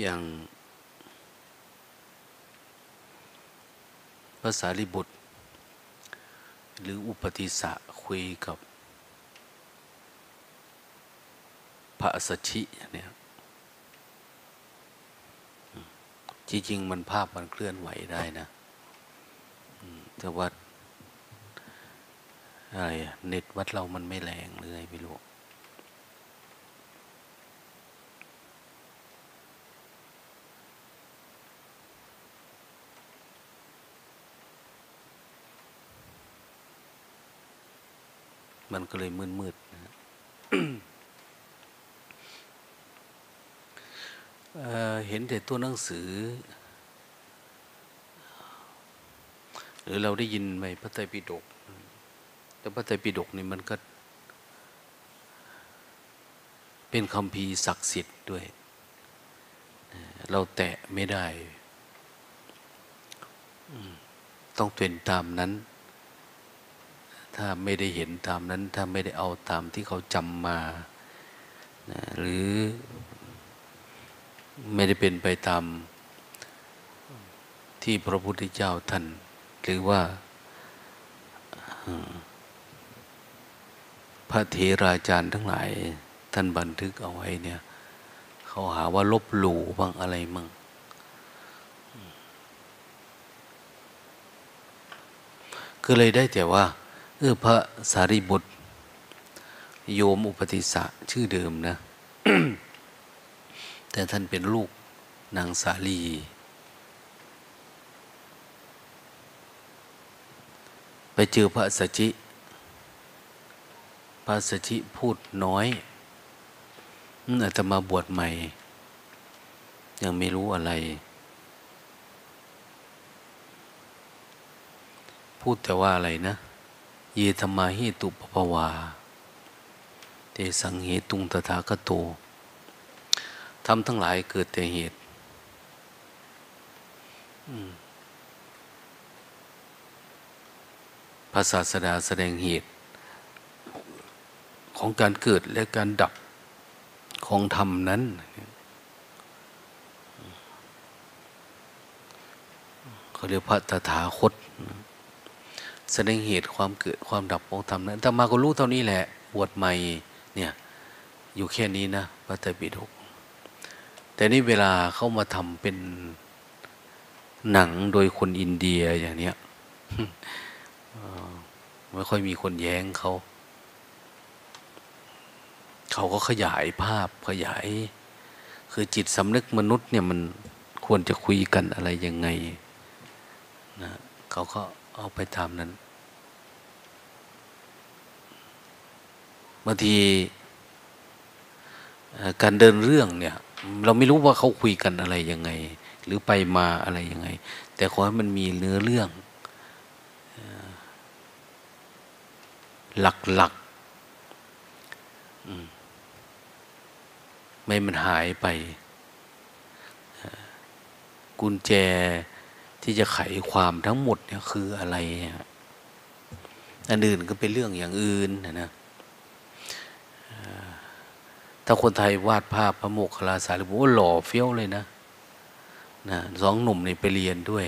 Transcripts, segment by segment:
อย่างภาษาลิบุตร หรืออุปติสะคุยกับพระสัชชิเนี่ยจริงๆมันภาพมันเคลื่อนไหวได้นะแต่ว่าอะไรเน็ตวัดเรามันไม่แรงเลยไม่รู้ มันก็เลยมืดๆนะเเห็นแต่ตัวหนังสือ หรือเราได้ยินไหมพระไตรปิฎกแต่พระไตรปิฎกนี่มันก็เป็นคำพีศักดิ์สิทธิ์ด้วย เราแตะไม่ได้ ต้องเป็นตามนั้น ถ้าไม่ได้เห็นตามนั้น ถ้าไม่ได้เอาตามที่เขาจำมานะหรือไม่ได้เป็นไปตามที่พระพุทธเจ้าท่าน หรือว่าพระเถราจารย์ทั้งหลาย ท่านบันทึกเอาไว้เนี่ย เขาหาว่าลบหลู่บ้างอะไรมั่งก็เลยได้แต่ว่า ออพระสารีบุตร โยมอุปติสะชื่อเดิมนะ แต่ท่านเป็นลูกนางสาลี ไปเจอพระสัจจิ พระสัจจิพูดน้อยอาจจะมาบวชใหม่ ยังไม่รู้อะไร พูดแต่ว่าอะไรนะ เยธรรมาหิตุปปวาเตสังเหตุงตถาคโตทำทั้งหลายเกิดแต่เหตุภาษาสดาแสดงเหตุ ของการเกิดและการดับของธรรมนั้น เขาเรียกพระตถาคต แสดงเหตุความเกิดความดับของธรรมนั้นแต่มาก็รู้เท่านี้แหละบวชใหม่เนี่ยอยู่แค่นี้นะพระไตรปิฎกแต่นี่เวลาเข้ามาทำเป็นหนังโดยคนอินเดียอย่างเนี้ยไม่ค่อยมีคนแย้งเขา เขาก็ขยายภาพขยาย คือจิตสำนึกมนุษย์เนี่ยมันควรจะคุยกันอะไรยังไงนะเขาก็เอาไปตามนั้น บางทีการเดินเรื่องเนี่ย เราไม่รู้ว่าเขาคุยกันอะไรยังไง หรือไปมาอะไรยังไง แต่ขอให้มันมีเนื้อเรื่อง หลักๆไม่มันหายไป กุญแจที่จะไขความทั้งหมดเนี่ยคืออะไรอันอื่นก็เป็นเรื่องอย่างอื่นนะนะ ถ้าคนไทยวาดภาพพระโมกขลาสารีบุตรหล่อเฟี้ยวเลยนะนะสองหนุ่มนี่ไปเรียนด้วย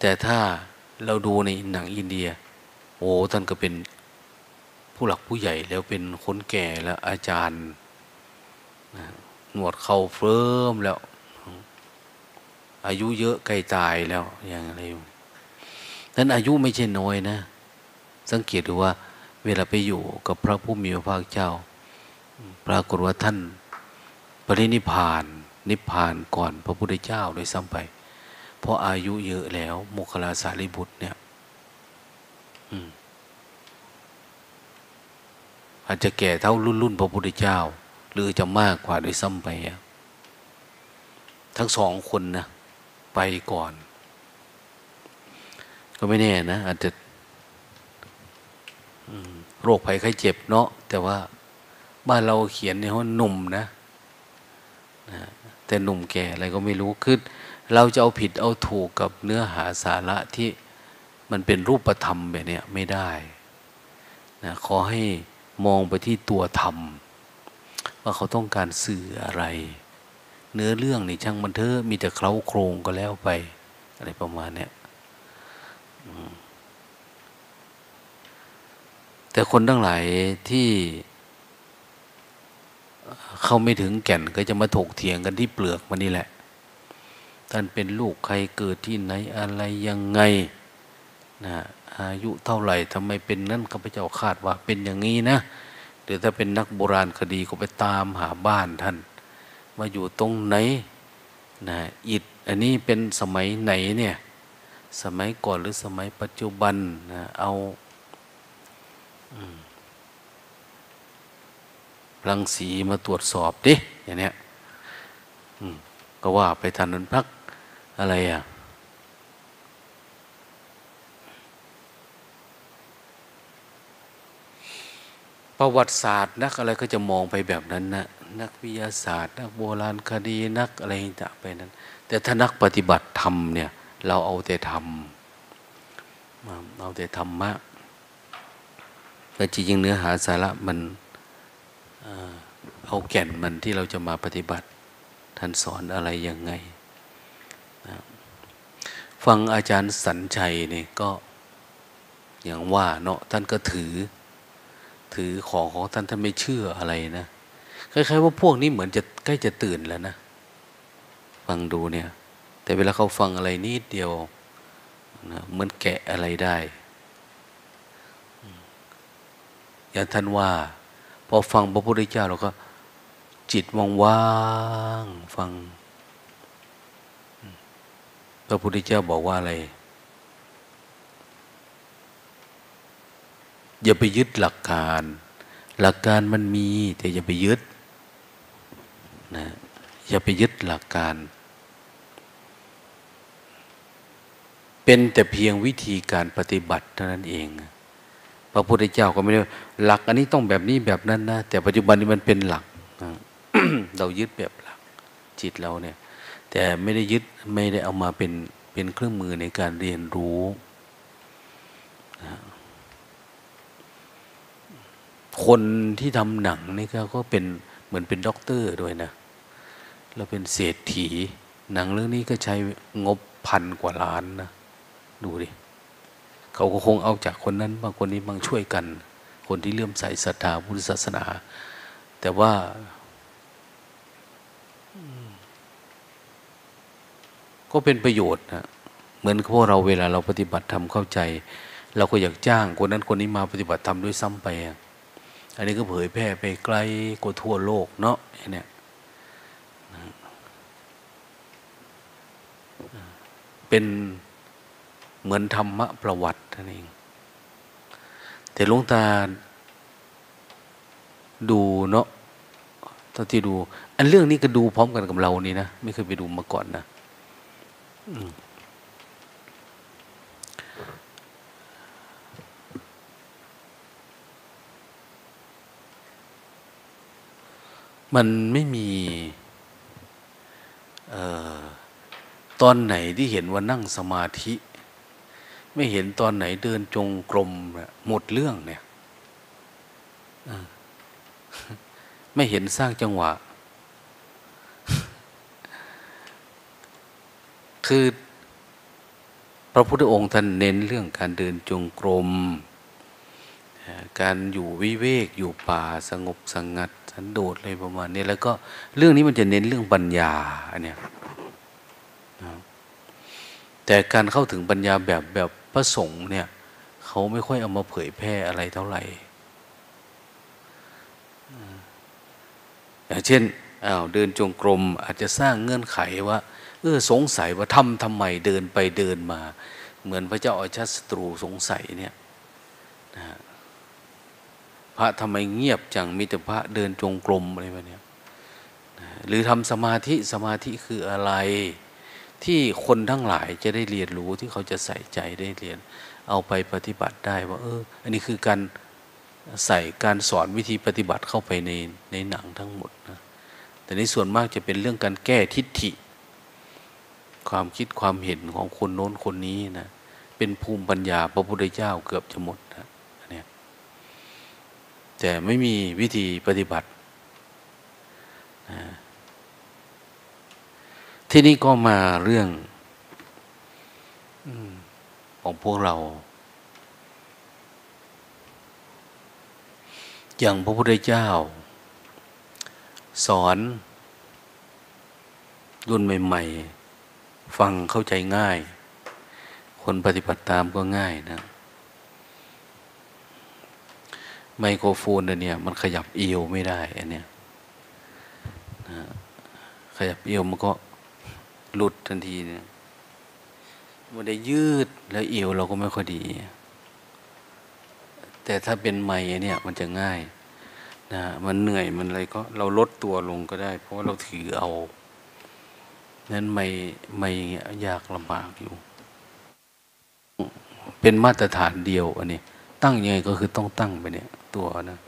แต่ถ้าเราดูในหนังอินเดีย โอ้ท่านก็เป็นผู้หลักผู้ใหญ่แล้วเป็นคนแก่แล้วอาจารย์หนวดเข่าเฟิร์มแล้ว อายุเยอะใกล้ตายแล้วอย่างไรนั้นอายุไม่ใช่น้อยนะ สังเกตดูว่า เวลาไปอยู่กับพระผู้มีพระภาคเจ้า ปรากฏว่าท่านปรินิพาน นิพพานก่อนพระพุทธเจ้าโดยซ้ำไป เพราะอายุเยอะแล้วโมคลาสารีบุตรเนี่ยอาจจะแก่เท่ารุ่นรุ่นพระพุทธเจ้า หรือจะมากกว่าโดยซ้ำไปทั้งสองคนนะไปก่อน ก็ไม่แน่นะ อาจจะโรคภัยไข้เจ็บเนาะแต่ว่า บ้านเราเขียนเนี่ยว่าหนุ่มนะนะแต่หนุ่มแก่อะไรก็ไม่รู้คือเราจะเอาผิดเอาถูกกับเนื้อหาสาระที่มันเป็นรูปธรรมแบบนี้ไม่ได้นะขอให้มองไปที่ตัวธรรม ว่าเขาต้องการสื่ออะไร เนื้อเรื่องนี่ช่างมันเถอะมีแต่เคล้าโครงก็แล้วไป อะไรประมาณเนี้ยแต่คนทั้งหลายที่ เข้าไม่ถึงแก่นก็จะมาถกเถียงกันที่เปลือกมันนี่แหละ ท่านเป็นลูกใครเกิดที่ไหนอะไรยังไงนะอายุเท่าไหร่ทำไมเป็นนั่นข้าพเจ้าคาดว่าเป็นอย่างนี้นะหรือถ้าเป็นนักโบราณคดีก็ไปตามหาบ้านท่านมาอยู่ตรงไหนนะอิฐอันนี้เป็นสมัยไหนเนี่ยสมัยก่อนหรือสมัยปัจจุบันนะเอา รังสีมาตรวจสอบดิอย่างเนี้ยก็ว่าไปทันนั้นพักอะไรอะประวัติศาสตร์นักอะไรก็จะมองไปแบบนั้นนะนักวิทยาศาสตร์ นักโบราณคดีนักอะไรจะไปนั้น แต่ถ้านักปฏิบัติธรรมเนี่ย เราเอาแต่ธรรมเอาแต่ธรรมะแต่จริงๆเนื้อหาสาระมัน เอาแก่นมันที่เราจะมาปฏิบัติ ท่านสอนอะไรยังไงนะฟังอาจารย์สัญชัยนี่ก็อย่างว่าเนาะท่านก็ถือ ถือของของท่านท่านไม่เชื่ออะไรนะคล้ายๆว่าพวกนี้เหมือนจะใกล้จะตื่นแล้วนะ ฟังดูเนี่ย แต่เวลาเขาฟังอะไรนิดเดียวนะเหมือนแกะอะไรได้อย่างท่านว่า พอฟังพระพุทธเจ้าเราก็ จิตว่างๆฟัง พระพุทธเจ้าบอกว่าอะไร อย่าไปยึดหลักการ หลักการมันมี แต่อย่าไปยึดนะอย่าไปยึดหลักการ เป็นแต่เพียงวิธีการปฏิบัติเท่านั้นเอง พระพุทธเจ้าก็ไม่ได้หลัก อันนี้ต้องแบบนี้แบบนั้นนะแต่ปัจจุบันนี้มันเป็นหลักเรายึดแบบหลักจิตเราเนี่ย แต่ไม่ได้ยึดไม่ได้เอามาเป็นเป็นเครื่องมือในการเรียนรู้คนที่ทำหนังนี่ก็เป็นเหมือนเป็นด็อกเตอร์ด้วยนะเราเป็นเศรษฐี หนังเรื่องนี้ก็ใช้งบพันกว่าล้านนะ ดูดิ เขาก็คงเอาจากคนนั้นบางคนนี้บางช่วยกัน คนที่เลื่อมใสศรัทธาพุทธศาสนา แต่ว่าก็เป็นประโยชน์นะเหมือนพวกเราเวลาเราปฏิบัติธรรมเข้าใจ เราก็อยากจ้างคนนั้นคนนี้มาปฏิบัติธรรมด้วยซ้ำไป อันนี้ก็เผยแพร่ไปไกลกว่าทั่วโลกเนาะเนี่ยเป็นเหมือนธรรมะประวัติ นั่นเอง แต่ลุงตาดูเนาะตอนที่ดู อันเรื่องนี้ก็ดูพร้อมกันกับเรานี่นะไม่เคยไปดูมาก่อนนะมันไม่มีตอนไหนที่เห็นว่านั่งสมาธิ ไม่เห็นตอนไหนเดินจงกรมหมดเรื่องเนี่ยไม่เห็นสร้างจังหวะ คือ พระพุทธองค์ท่านเน้นเรื่องการเดินจงกรม การอยู่วิเวกอยู่ป่าสงบสงัด สันโดษอะไรประมาณนี้แล้วก็เรื่องนี้มันจะเน้นเรื่องปัญญาอันเนี้ยแต่การเข้าถึงปัญญาแบบแบบ ระสงฆ์เนี่ยเขาไม่ค่อยเอามาเผยแพร่อะไรเท่าไหร่อย่างเช่นอ้าวเดินจงกรมอาจจะสร้างเงื่อนไขว่าเออสงสัยว่าทำทำไมเดินไปเดินมา เหมือนพระเจ้าอาชาสตรูสงสัยเนี่ยนะพระทำไมเงียบจังมีแต่พระเดินจงกรมอะไรแบบนี้หรือทำสมาธิสมาธิคืออะไร ที่คนทั้งหลายจะได้เรียนรู้ที่เขาจะใส่ใจได้เรียน เอาไปปฏิบัติได้ว่า เออ อันนี้คือการใส่การสอนวิธีปฏิบัติเข้าไปในในหนังทั้งหมดนะแต่ในส่วนมากจะเป็นเรื่องการแก้ทิฏฐิ ความคิดความเห็นของคนโน้นคนนี้นะเป็นภูมิปัญญาพระพุทธเจ้าเกือบจะหมดนะเนี่ยแต่ไม่มีวิธีปฏิบัตินะ ที่นี่ก็มาเรื่องของพวกเรา อย่างพระพุทธเจ้า สอนรุ่นใหม่ ๆ ฟังเข้าใจง่าย คนปฏิบัติตามก็ง่ายนะไมโครโฟนเนี่ยมันขยับเอวไม่ได้อันเนี้ยขยับเอวมันก็ หลุดทันทีเนี่ยมันได้ยืดแล้วเอวเราก็ไม่ค่อยดี แต่ถ้าเป็นไม้เนี่ยมันจะง่ายนะมันเหนื่อยมันอะไรก็เราลดตัวลงก็ได้ เพราะว่าเราถือเอานั้นไม่ไม่ยากลำบากอยู่ เป็นมาตรฐานเดียวอันนี้ ตั้งยังไงก็คือต้องตั้งไปเนี่ย ตัวนะ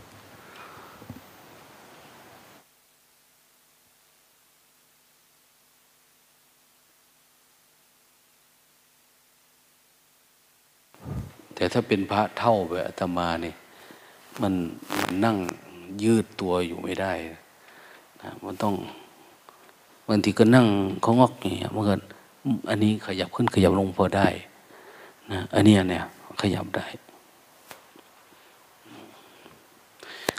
แต่ถ้าเป็นพระเท่าแบบอาตมาเนี่ยมันมันนั่งยืดตัวอยู่ไม่ได้นะมันต้องบางทีก็นั่งเขางอกอย่างเงี้ยมันก็อันนี้ขยับขึ้นขยับลงพอได้นะอันนี้เนี่ย ขยับได้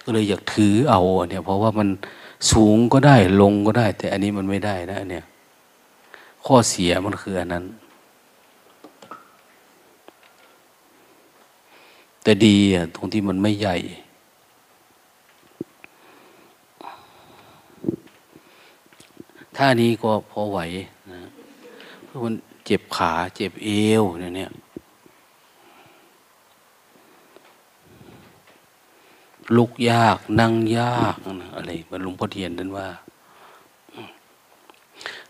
ก็เลยอยากถือเอาเนี่ย เพราะว่ามันสูงก็ได้ลงก็ได้ แต่อันนี้มันไม่ได้นะเนี่ย ข้อเสียมันคืออันนั้น แต่ดีตรงที่มันไม่ใหญ่ ท่านี้ก็พอไหวนะเพราะมันเจ็บขาเจ็บเอวเนี่ยเนี่ยลุกยาก นั่งยากอะไรบรรลุงพ่อเทียนนั้นว่า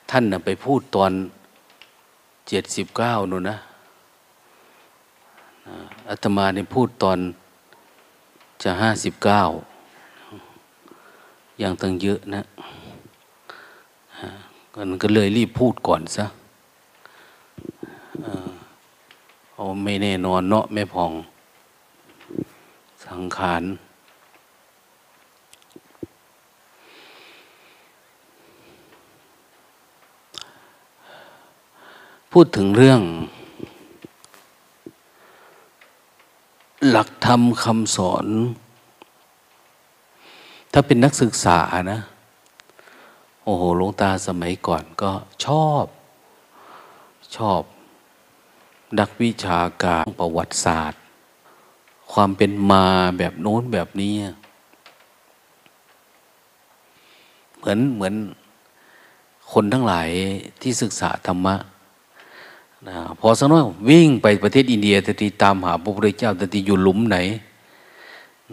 ท่านนะไปพูดตอนเจ็ดสิบเก้านู่นนะ อาตมาเนี่ยพูดตอนจะห้าสิบเก้าอย่างตั้งเยอะนะกันก็เลยรีบพูดก่อนซะเอาไม่แน่นอนเนาะแม่พอง สังขารพูดถึงเรื่อง หลักธรรมคำสอน ถ้าเป็นนักศึกษานะ โอ้โหลวงตาสมัยก่อนก็ชอบ ชอบนักวิชาการประวัติศาสตร์ ความเป็นมาแบบโน้นแบบนี้ เหมือนเหมือนคนทั้งหลายที่ศึกษาธรรมะ นะพอสักน้อยวิ่งไปประเทศอินเดียทันตามหาพระพุทธเจ้าทันอยู่หลุมไหน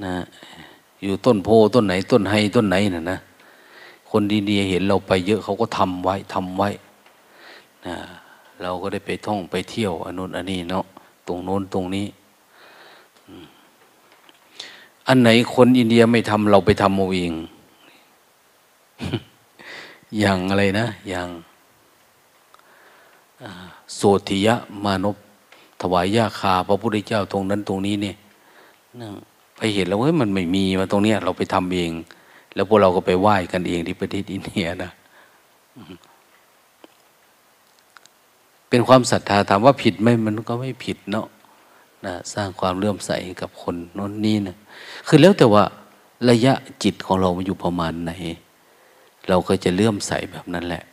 นะอยู่ต้นโพต้นไหน ต้นไฮต้นไหนนะนะคนอินเดียเห็นเราไปเยอะเขาก็ทำไว้ทำไว้นะเราก็ได้ไปท่องไปเที่ยวอนนู้นอันนี้เนาะตรงโน้นตรงนี้ อันไหนคนอินเดียไม่ทำเราไปทำเอาเองอย่างอะไรนะ อย่าง โสธิยะมานพถวายยาคาพระพุทธเจ้าตรงนั้นตรงนี้เนี่ยไปเห็นแล้วเฮ้ยมันไม่มีมาตรงเนี้ยเราไปทำเอง แล้วพวกเราก็ไปไหว้กันเองที่ประเทศอินเดียนะเป็นความศรัทธาถามว่าผิดไหมมันก็ไม่ผิดเนาะนะสร้างความเลื่อมใสกับคนน้นนี้นะคือแล้วแต่ว่าระยะจิตของเรามันอยู่ประมาณไหน เราก็จะเลื่อมใสแบบนั้นแหละ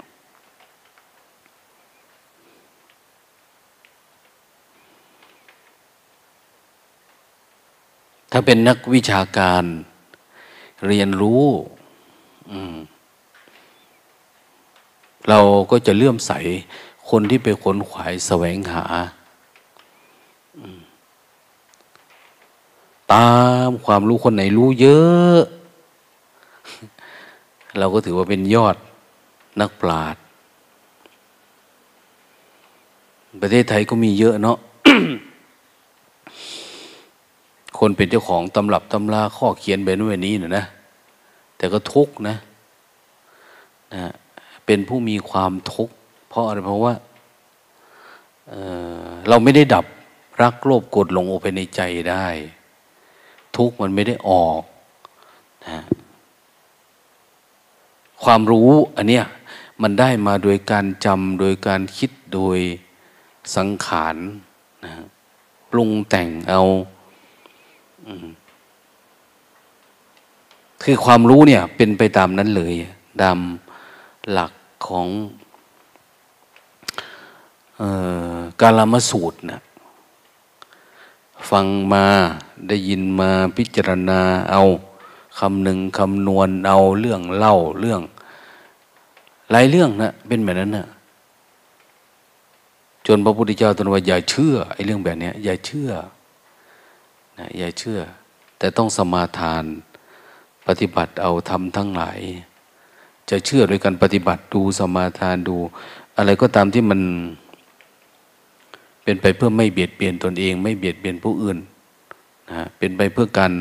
ถ้าเป็นนักวิชาการเรียนรู้เราก็จะเลื่อมใสคนที่ไปขนขวายแสวงหา ตามความรู้คนไหนรู้เยอะ เราก็ถือว่าเป็นยอดนักปราชญ์ประเทศไทยก็มีเยอะเนาะ คนเป็นเจ้าของตำรับตำราข้อเขียนแบบนู้นนี้นะนะ แต่ก็ทุกนะนะ เป็นผู้มีความทุกข์เพราะอะไรเพราะว่าเเราไม่ได้ดับรักโลภโกรธหลงออกไปในใจได้ ทุกข์มันไม่ได้ออกนะความรู้อันเนี้ยมันได้มาโดยการจำโดยการคิดโดยสังขารนะปรุงแต่งเอา คือความรู้เนี่ย เป็นไปตามนั้นเลยตามหลักของกาลามสูตรนะฟังมาได้ยินมาพิจารณาเอาคำหนึ่งคำนวณเอาเรื่องเล่าเรื่องหลายเรื่องนะเป็นแบบนั้นนะจนพระพุทธเจ้าตรัสว่าอย่าเชื่อไอ้เรื่องแบบนี้อย่าเชื่อ นะอย่าเชื่อ แต่ต้องสมาทานปฏิบัติเอาทำทั้งหลาย จะเชื่อโดยการปฏิบัติดูสมาทานดู อะไรก็ตามที่มัน เป็นไปเพื่อไม่เบียดเบียนตนเอง ไม่เบียดเบียนผู้อื่นนะเป็นไปเพื่อการ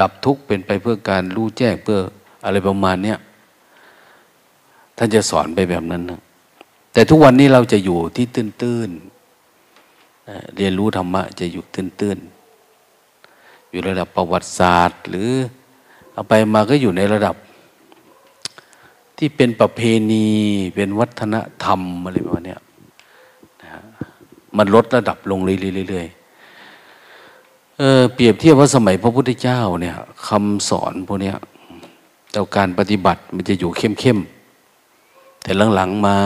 ดับทุกข์เป็นไปเพื่อการรู้แจ้งเพื่ออะไรประมาณเนี้ยท่านจะสอนไปแบบนั้นนะแต่ทุกวันนี้เราจะอยู่ที่ตื้นๆ เรียนรู้ธรรมะจะอยู่ตื้นๆ อยู่ระดับประวัติศาสตร์ หรือเอาไปมาก็อยู่ในระดับ ที่เป็นประเพณีเป็นวัฒนธรรมอะไรประมาณนี้มันลดระดับลงเรื่อยๆเออเปรียบเทียบว่าสมัยพระพุทธเจ้าเนี่ยคำสอนพวกนี้แต่การปฏิบัติมันจะอยู่เข้มๆแต่หลังๆมา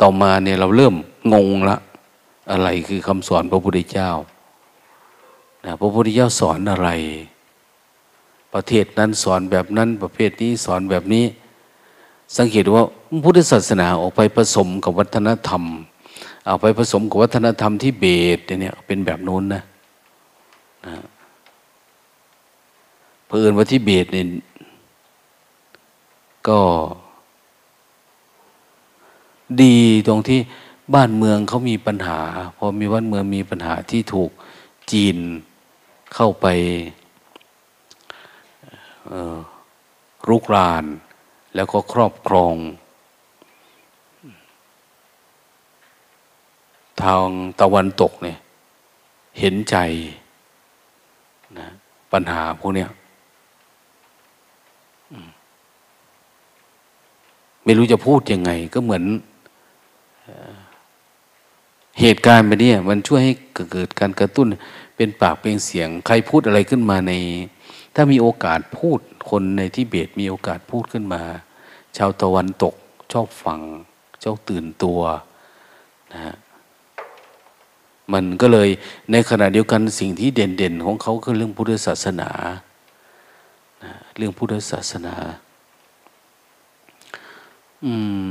ต่อมาเนี่ยเราเริ่มงงละ อะไรคือคำสอนพระพุทธเจ้านะพระพุทธเจ้าสอนอะไร ประเทศนั้นสอนแบบนั้น ประเภทนี้สอนแบบนี้ สังเกตว่าพุทธศาสนาออกไปผสมกับวัฒนธรรม เอาไปผสมกับวัฒนธรรมที่เบสเนี่ยเป็นแบบโน้นนะนะเพื่อนว่าที่เบตเนี่ยก็ดีตรงที่ บ้านเมืองเขามีปัญหา พอมีบ้านเมืองมีปัญหาที่ถูกจีนเข้าไปรุกราน แล้วก็ครอบครอง ทางตะวันตกเนี่ยเห็นใจนะปัญหาพวกเนี้ยไม่รู้จะพูดยังไงก็เหมือน เหตุการณ์แบบนี้มันช่วยให้เกิดการกระตุ้นเป็นปากเป็นเสียง ใครพูดอะไรขึ้นมาใน ถ้ามีโอกาสพูดคนในที่เบตมีโอกาสพูดขึ้นมา ชาวตะวันตกชอบฟังชอบตื่นตัวนะฮะมันก็เลยในขณะเดียวกันสิ่งที่เด่นๆ ของเขาคือเรื่องพุทธศาสนาเรื่องพุทธศาสนาอืม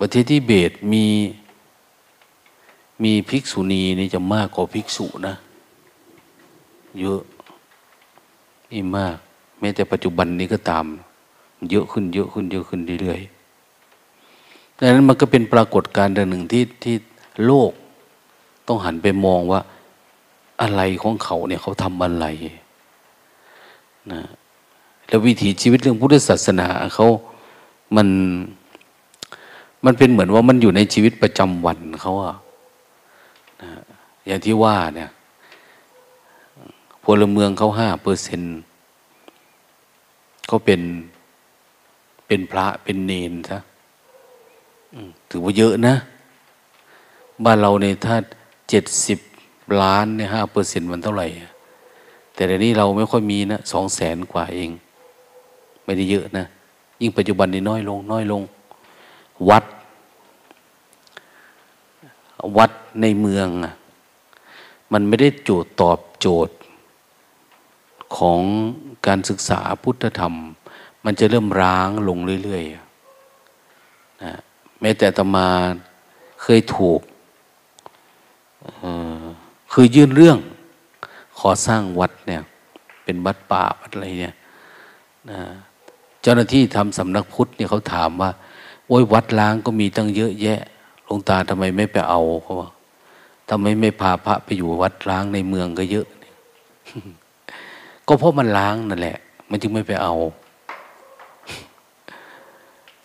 ประเทศที่เบตมี มีภิกษุณีนี่จะมากกว่าภิกษุนะ เยอะนี่มาก แม้แต่ปัจจุบันนี้ก็ตาม เยอะขึ้นเยอะขึ้นเยอะขึ้นเรื่อยๆดังนั้นมันก็เป็นปรากฏการณ์หนึ่งที่ที่โลกต้องหันไปมองว่าอะไรของเขาเนี่ยเขาทำอะไรนะแล้ววิถีชีวิตเรื่องพุทธศาสนาเขามันมันเป็นเหมือนว่ามันอยู่ในชีวิตประจำวันเขาอะนะ อย่างที่ว่าเนี่ยพลเมืองเขาห้าเปอร์เซ็นต์เขาเป็นเป็นพระเป็นเนนซะถือว่าเยอะนะ บ้านเราในถ้าเจ็ดสิบล้านเนี่ยห้าเปอร์เซ็นต์มันเท่าไหร่ แต่เดี๋ยวนี้เราไม่ค่อยมีนะสองแสนกว่าเอง ไม่ได้เยอะนะ ยิ่งปัจจุบันนี้น้อยลง น้อยลง วัด วัดในเมืองอะ มันไม่ได้โจทย์ตอบโจทย์ของการศึกษาพุทธธรรม มันจะเริ่มร้างลงเรื่อยๆนะแม้แต่ตมาเคยถูกคือยื่นเรื่อง ขอสร้างวัดเนี่ย เป็นวัดป่าวัดอะไรเนี่ยนะเจ้าหน้าที่ทำสำนักพุทธเนี่ยเขาถามว่า โอ้ยวัดล้างก็มีตั้งเยอะแยะหลวงตาทำไมไม่ไปเอาเขาว่า ทำไมไม่พาพระไปอยู่วัดล้างในเมืองก็เยอะ ก็เพราะมันล้างนั่นแหละ มันจึงไม่ไปเอา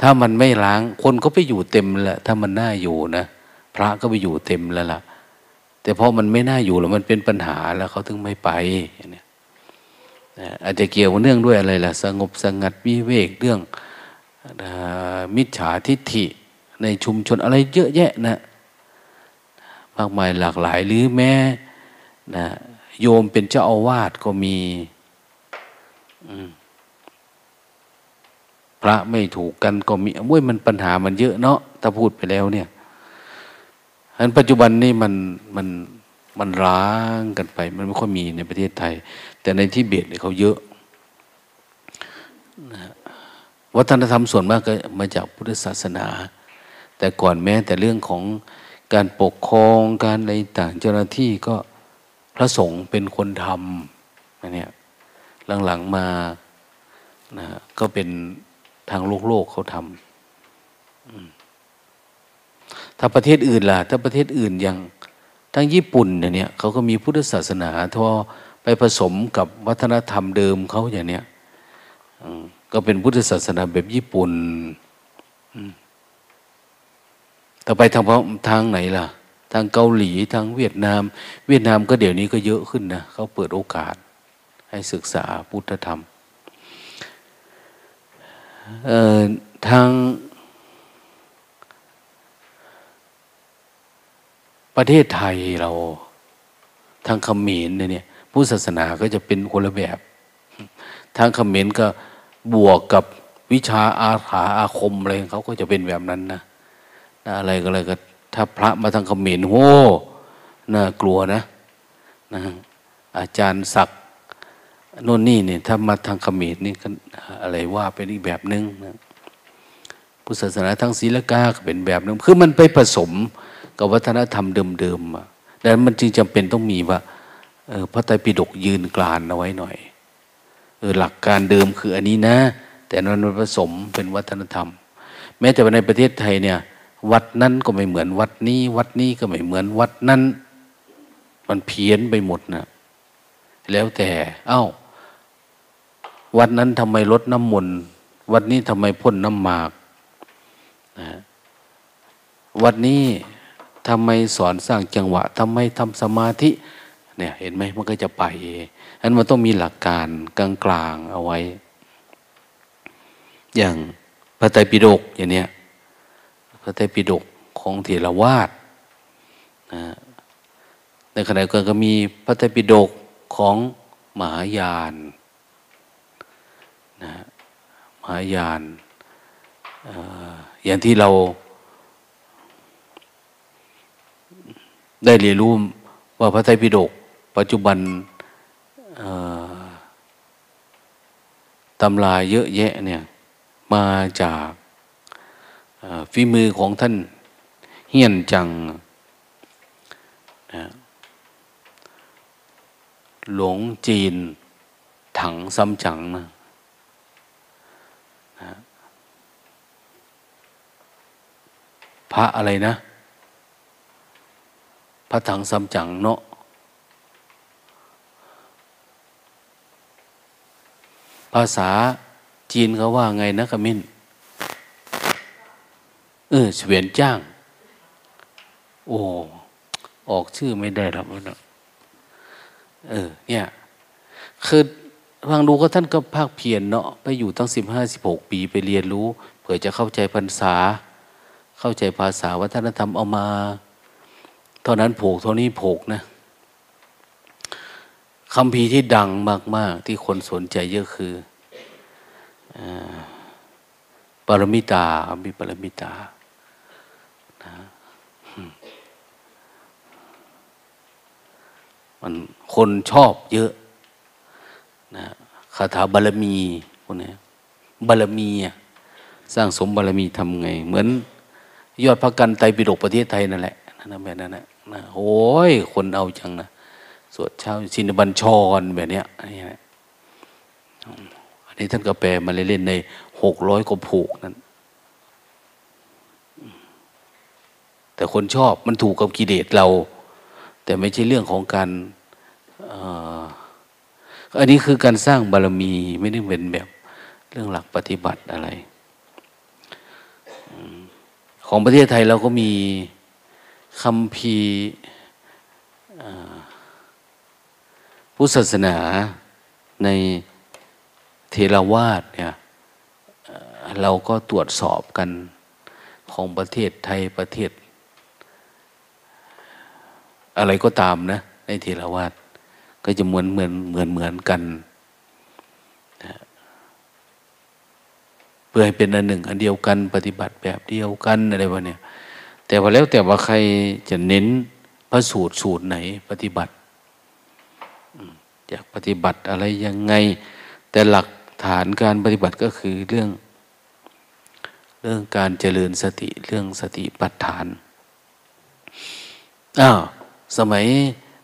ถ้ามันไม่ล้าง คนก็ไปอยู่เต็มแหละถ้ามันน่าอยู่นะพระก็ไปอยู่เต็มแล้วล่ะ แต่พอมันไม่น่าอยู่แล้วมันเป็นปัญหาแล้วเขาถึงไม่ไปเนี่ยอาจจะเกี่ยวเนื่องด้วยอะไรล่ะ สงบสงัดวิเวกเรื่องมิจฉาทิฏฐิในชุมชนอะไรเยอะแยะนะ มากมายหลากหลายหรือแม้นะโยมเป็นเจ้าอาวาสก็มีพระไม่ถูกกันก็มีโอ้ยมันปัญหามันเยอะเนาะถ้าพูดไปแล้วเนี่ยอันปัจจุบันนี่มันมันมันร้างกันไป มันไม่ค่อยมีในประเทศไทย แต่ในที่เบียดเขาเยอะวัฒนธรรมส่วนมากก็มาจากพุทธศาสนา แต่ก่อนแม้แต่เรื่องของ การปกครองการอะไรต่างเจ้าหน้าที่ก็พระสงฆ์เป็นคนทำอันนี้หลังๆมานะก็เป็นทางโลกโลกเขาทำถ้าประเทศอื่นล่ะ ถ้าประเทศอื่นอย่างทั้งญี่ปุ่นเนี่ยเขาก็มีพุทธศาสนาทอไปผสมกับวัฒนธรรมเดิมเขาอย่างเนี้ยก็เป็นพุทธศาสนาแบบญี่ปุ่น ต่อไปทางทางไหนล่ะ ทางเกาหลีทางเวียดนาม เวียดนามก็เดี๋ยวนี้ก็เยอะขึ้นนะเขาเปิดโอกาส ให้ศึกษาพุทธธรรมทางประเทศไทยเราทางเขมรเนี่ยพุทธศาสนาก็จะเป็นคนละแบบ ทางเขมรก็บวกกับวิชาอาถาอาคมอะไรเขาก็จะเป็นแบบนั้นนะ นะอะไรก็เลยก็ ถ้าพระมาทางเขมรโอ้น่ากลัวนะนะ อาจารย์ศักดิ์โน่นนี่เนี่ย ถ้ามาทางเขมรนี่ก็อะไรว่าเป็นอีกแบบนึงนะพุทธศาสนาทางศีลกาก็เป็นแบบนึงคือมันไปผสมกับวัฒนธรรมเดิมๆดังนั้นมันจึงจำเป็นต้องมีว่าพระไตรปิฎกยืนกลานเอาไว้หน่อยเออหลักการเดิมคืออันนี้นะ แต่มันผสมเป็นวัฒนธรรม แม้แต่ในประเทศไทยเนี่ย วัดนั้นก็ไม่เหมือนวัดนี้ วัดนี้ก็ไม่เหมือนวัดนั้น มันเพี้ยนไปหมดนะแล้วแต่ เอา้า วัดนั้นทำไมลดน้ำมนต์วัดนี้ทำไมพ่นน้ำหมากนะวัดนี้ทำไมสอนสร้างจังหวะทำไมทำสมาธิ เนี่ย เห็นไหมมันก็จะไปอันมันต้องมีหลักการกลางๆเอาไว้ อย่างพระไตรปิฎกอย่างเนี้ย พระไตรปิฎกของเถรวาทนะในขณะเดียวกันก็มีพระไตรปิฎกของมหายานนะมหายานอย่างที่เราได้เรียนรู้ว่าพระไตรปิฎกปัจจุบันตำราเยอะแยะเนี่ยมาจาก ฝีมือของท่านเฮียนจังนะหลวงจีนถังซ้ำจังนะพระอะไรนะ พระถังซัมจั๋งเนาะภาษาจีนเขาว่าไงนะขมิ้น เออเสวียนจ้าง โอ้ออกชื่อไม่ได้หรอกนะเออ เนี่ย คือฟังดูก็ท่านก็ภาคเพียรเนาะไปอยู่ตั้งสิบห้าสิบหกปีไปเรียนรู้ เผื่อจะเข้าใจพรรษา เข้าใจภาษาวัฒนธรรมเอามา เท่านั้นผูกเท่านี้ผูกนะคำพีที่ดังมาก ๆ ที่คนสนใจเยอะคือปรมิตา มีปรมิตานะ มันคนชอบเยอะนะคาถาบารมีพวกนี้บารมีสร้างสมบารมีทำไง เหมือน ยอดพระกันไตปิฎกประเทศไทยนั่นแหละนั่นแบบนั้นนะนะโอ้ยคนเอาจังนะสวดเช้าชินบัญชรแบบเนี้ยนนี้นะอันนี้ท่านก็แปลมาเล่นๆในหกร้อยกว่าผูกนั้นแต่คนชอบมันถูกกับกิเลสเรา แต่ไม่ใช่เรื่องของการอันนี้คือการสร้างบารมีไม่ได้เป็นแบบเรื่องหลักปฏิบัติอะไร ของประเทศไทยเราก็มีคำพีพุทธศาสนาในเทรวาสเนี่ยเราก็ตรวจสอบกันของประเทศไทยประเทศ อะไรก็ตามนะ ในเทรวาสก็จะเหมือนเหมือนเหมือนเหมือนกันเพื่อให้เป็นอันหนึ่ง อันเดียวกัน ปฏิบัติแบบเดียวกันอะไรวะเนี่ย แต่ว่าแล้วแต่ว่าใครจะเน้นพระสูตรสูตรไหน ปฏิบัติอยากปฏิบัติอะไรยังไง แต่หลักฐานการปฏิบัติก็คือเรื่อง เรื่องการเจริญสติเรื่องสติปัฏฐานอ้าว สมัย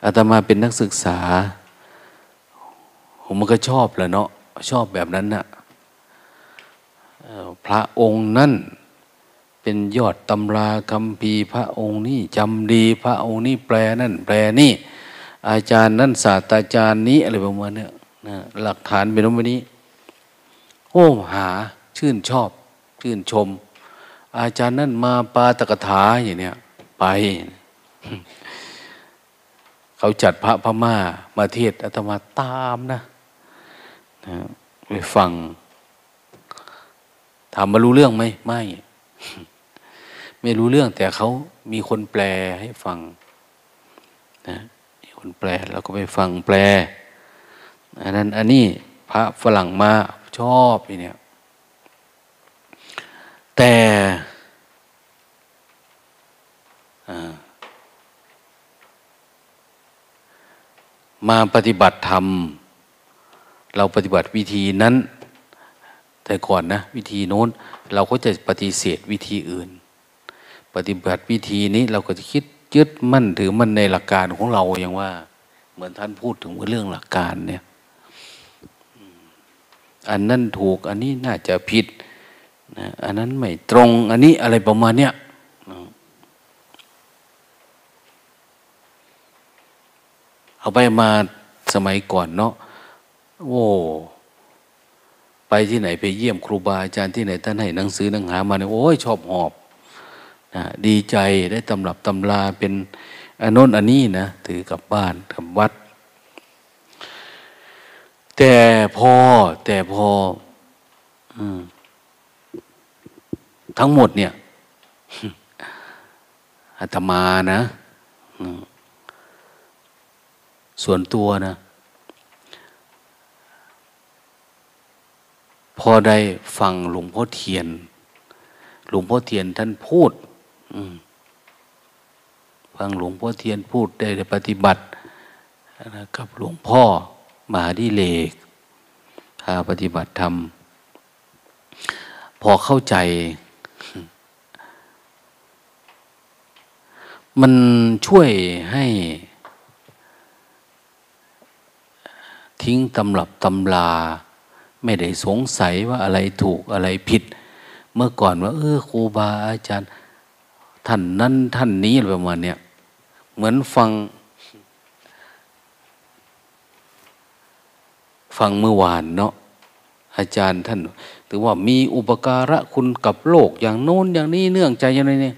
อาตมาเป็นนักศึกษา ผมมันก็ชอบแหละเนาะชอบแบบนั้นนะ่ะพระองค์นั่นเป็นยอดตำราคำพีพระองค์นี่จำดีพระองค์นี่แปลนั่น แปลนี่ อาจารย์นั่นศาสตราจารย์นี้อะไรประมาณเนี้นะหลักฐานเป็นแบบนี้ โอ้หาชื่นชอบ ชื่นชม อาจารย์นั่นมาปาตกถาอย่างเนี้ยไป เขาจัดพระพม่ามาเทศอาตมาตามนะนะไปฟังถามมารู้เรื่องไหมไม่ ไม่รู้เรื่อง แต่เขามีคนแปลให้ฟังนะมีคนแปลเราก็ไปฟังแปลอันนั้นอันนี้พระฝรั่งมาชอบเนี่ย แต่ มาปฏิบัติธรรม เราปฏิบัติวิธีนั้น แต่ก่อนนะ วิธีโน้นเราก็จะปฏิเสธวิธีอื่น ปฏิบัติวิธีนี้เราก็จะคิดยึดมั่นถือมั่นในหลักการของเราอย่างว่า เหมือนท่านพูดถึงเรื่องหลักการเนี่ยอันนั้นถูกอันนี้น่าจะผิดนะอันนั้นไม่ตรง อันนี้อะไรประมาณเนี้ย เอาไปมาสมัยก่อนเนาะโอ้ไปที่ไหนไปเยี่ยมครูบาอาจารย์ที่ไหนท่านให้หนังสือหนังหามาเนี่ยโอ้ยชอบหอบนะดีใจได้ตำรับตำราเป็นอันน้นอันนี้นะถือกลับบ้านกลับวัด แต่พอแต่พออทั้งหมดเนี่ยอาตมานะ ส่วนตัวนะ พอได้ฟังหลวงพ่อเทียน หลวงพ่อเทียนท่านพูดฟังหลวงพ่อเทียนพูดได้ปฏิบัติกับหลวงพ่อมหาดิเลกพาปฏิบัติธรรม พอเข้าใจ มันช่วยให้ ทิ้งตำรับตำลา ไม่ได้สงสัยว่าอะไรถูกอะไรผิด เมื่อก่อนว่า เออครูบาอาจารย์ ท่านนั้นท่านนี้อะไรประมาณเนี้ยเหมือนฟัง ฟังเมื่อวานเนาะอาจารย์ท่านถือว่ามีอุปการะคุณกับโลกอย่างโน้นอย่างนี้เนื่องใจอย่างไรเนี่ย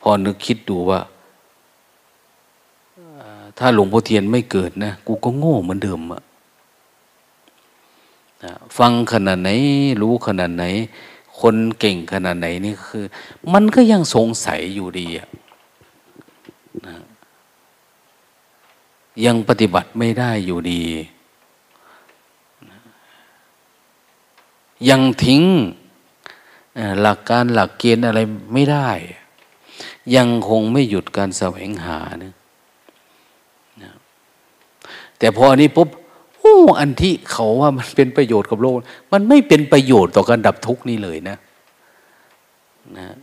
พอนึกคิดดูว่า ถ้าหลวงพ่อเทียนไม่เกิดนะกูก็โง่เหมือนเดิมอะฟังขนาดไหน รู้ขนาดไหน คนเก่งขนาดไหนนี่คือ มันก็ยังสงสัยอยู่ดีอะนะยังปฏิบัติไม่ได้อยู่ดี ยังทิ้งหลักการหลักเกณฑ์อะไรไม่ได้ ยังคงไม่หยุดการแสวงหานะ แต่พออันนี้ปุ๊บโอ้อันที่เขาว่ามันเป็นประโยชน์กับโลก มันไม่เป็นประโยชน์ต่อการดับทุกข์นี่เลยนะนะ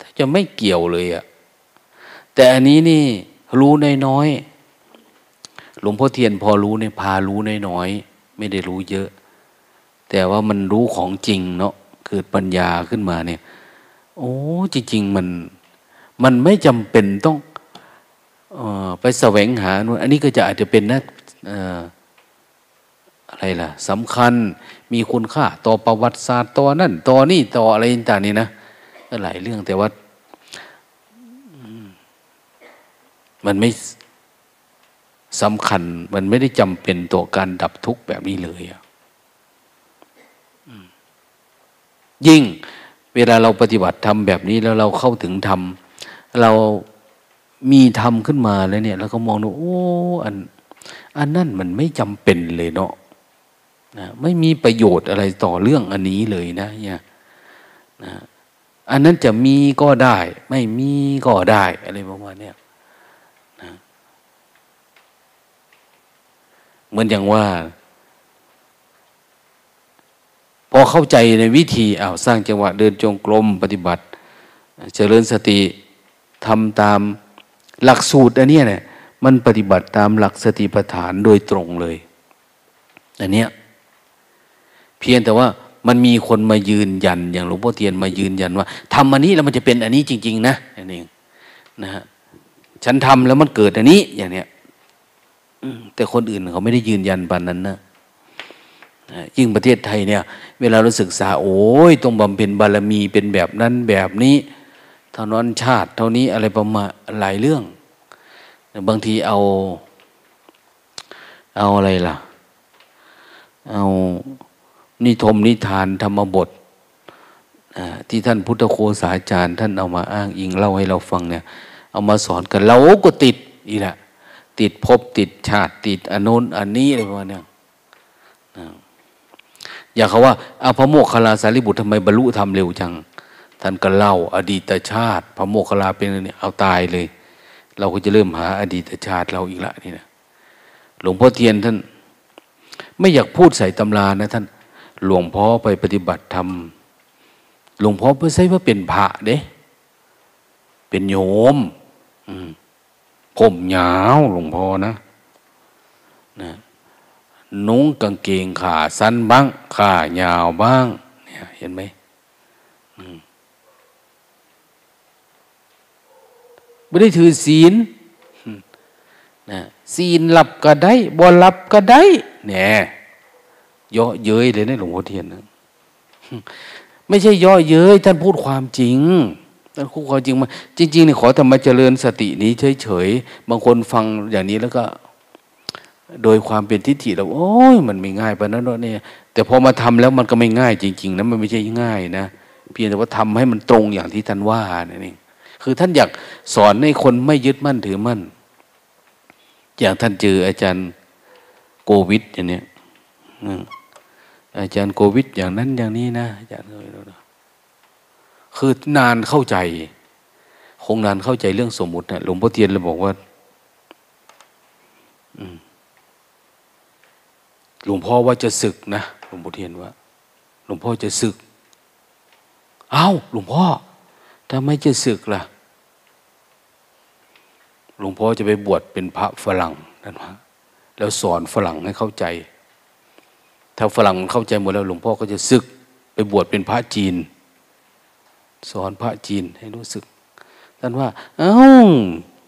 ถ้าจะไม่เกี่ยวเลยอะแต่อันนี้นี่รู้น้อยๆหลวงพ่อเทียนพอรู้เนี่ยพารู้น้อยๆไม่ได้รู้เยอะ แต่ว่ามันรู้ของจริงเนาะเกิดปัญญาขึ้นมาเนี่ย โอ้จริง ๆ มัน มันไม่จำเป็นต้อง ไปแสวงหาอันนี้ก็จะอาจจะเป็นนะอะไรล่ะสำคัญมีคุณค่าต่อประวัติศาสตร์ต่อนั่นต่อนี่ต่ออะไรต่างๆนี่นะหลายเรื่องแต่ว่ามันไม่สำคัญมันไม่ได้จำเป็นต่อการดับทุกข์แบบนี้เลยอะยิ่งเวลาเราปฏิบัติทำแบบนี้แล้วเราเข้าถึงธรรมเรา มีธรรมขึ้นมาแล้วเนี่ยเราก็มองดูโอ้อัน อันนั่นมันไม่จำเป็นเลยเนาะนะไม่มีประโยชน์อะไรต่อเรื่องอันนี้เลยนะเนี่ยนะอันนั้นจะมีก็ได้ ไม่มีก็ได้อะไรประมาณเนี้นะเหมือนอย่างว่า พอเข้าใจในวิธีอ้าวสร้างจังหวะเดินจงกรมปฏิบัติ เจริญสติทำตาม หลักสูตรอันนี้เนี่ยมันปฏิบัติตามหลักสติปัฏฐานโดยตรงเลยอันเนี้ยเพียงแต่ว่ามันมีคนมายืนยัน อย่างหลวงพ่อเทียนมายืนยันว่าทำอันนี้แล้วมันจะเป็นอันนี้จริง ๆ นะนั่นเองนะฮะฉันทำแล้วมันเกิดอันนี้อย่างเนี้ยแต่คนอื่นเขาไม่ได้ยืนยันปานนั้นนะยิ่งประเทศไทยเนี่ย เวลาเราศึกษา โอ้ยต้องบำเพ็ญบารมีเป็นแบบนั้นแบบนี้ เท่านั้นชาติ เท่านี้อะไรประมาณหลายเรื่อง บางทีเอา เอาอะไรล่ะ เอานิทมนิทานธรรมบทที่ท่านพุทธโคสาจารย์ ท่านเอามาอ้างอิงเล่าให้เราฟังเนี่ย เอามาสอนกันเราก็ติดอีกละติดภพติดชาติติดอนุนอันนี้อะไรประมาณนี้อย่าเขาว่าอาพระโมกขลาสารีบุตรทำไมบรรลุธรรมเร็วจัง ท่านก็เล่าอดีตชาติ พระโมกขลาเป็นเนี่ยเอาตายเลย เราก็จะเริ่มหาอดีตชาติเราอีกละนี่นะหลวงพ่อเทียนท่าน ไม่อยากพูดใส่ตำรานะท่านหลวงพ่อไปปฏิบัติธรรมหลวงพ่อเพื่อใช้ว่าเป็นพระเด้ เป็นโยมผมยาวหลวงพ่อนะนะนุ่งกางเกงขาสั้นบ้างขายาวบ้าง เนี่ย เห็นไหม ไม่ได้ถือศีลนะศีลหลับก็ได้บ่หลับก็ได้เนี่ยเยาะเย้ยเลยนะหลวงพ่อเทียนนะไม่ใช่เยาะเย้ยท่านพูดความจริงท่านพูดความจริงมาจริงๆนี่ขอธรรมเจริญสตินี้เฉยๆบางคนฟังอย่างนี้แล้วก็ โดยความเป็นทิฏฐิเราโอ้ยมันไม่ง่ายปะนั้นเนี่ย แต่พอมาทำแล้วมันก็ไม่ง่ายจริง ๆนะมันไม่ใช่ง่ายนะเพียงแต่ว่าทำให้มันตรงอย่างที่ท่านว่านั่นเอง คือท่านอยากสอนให้คนไม่ยึดมั่นถือมั่น อย่างท่านเจออาจารย์โกวิดอย่างเนี้ยอาจารย์โควิดอย่างนั้นอย่างนี้นะอาจารย์คือนานเข้าใจ คงนานเข้าใจเรื่องสมมุตินะหลวงพ่อเทียนเลยบอกว่าหลวงพ่อว่าจะศึกนะหลวงพ่อเทียนว่า หลวงพ่อจะศึก เอา้า หลวงพ่อ ถ้าไม่จะศึกล่ะ หลวงพ่อจะไปบวชเป็นพระฝรั่งนั่นวะแล้วสอนฝรั่งให้เข้าใจ ถ้าฝรั่งเข้าใจหมดแล้ว หลวงพ่อก็จะซึก ไปบวชเป็นพระจีน สอนพระจีนให้รู้สึกท่านว่า เอา้า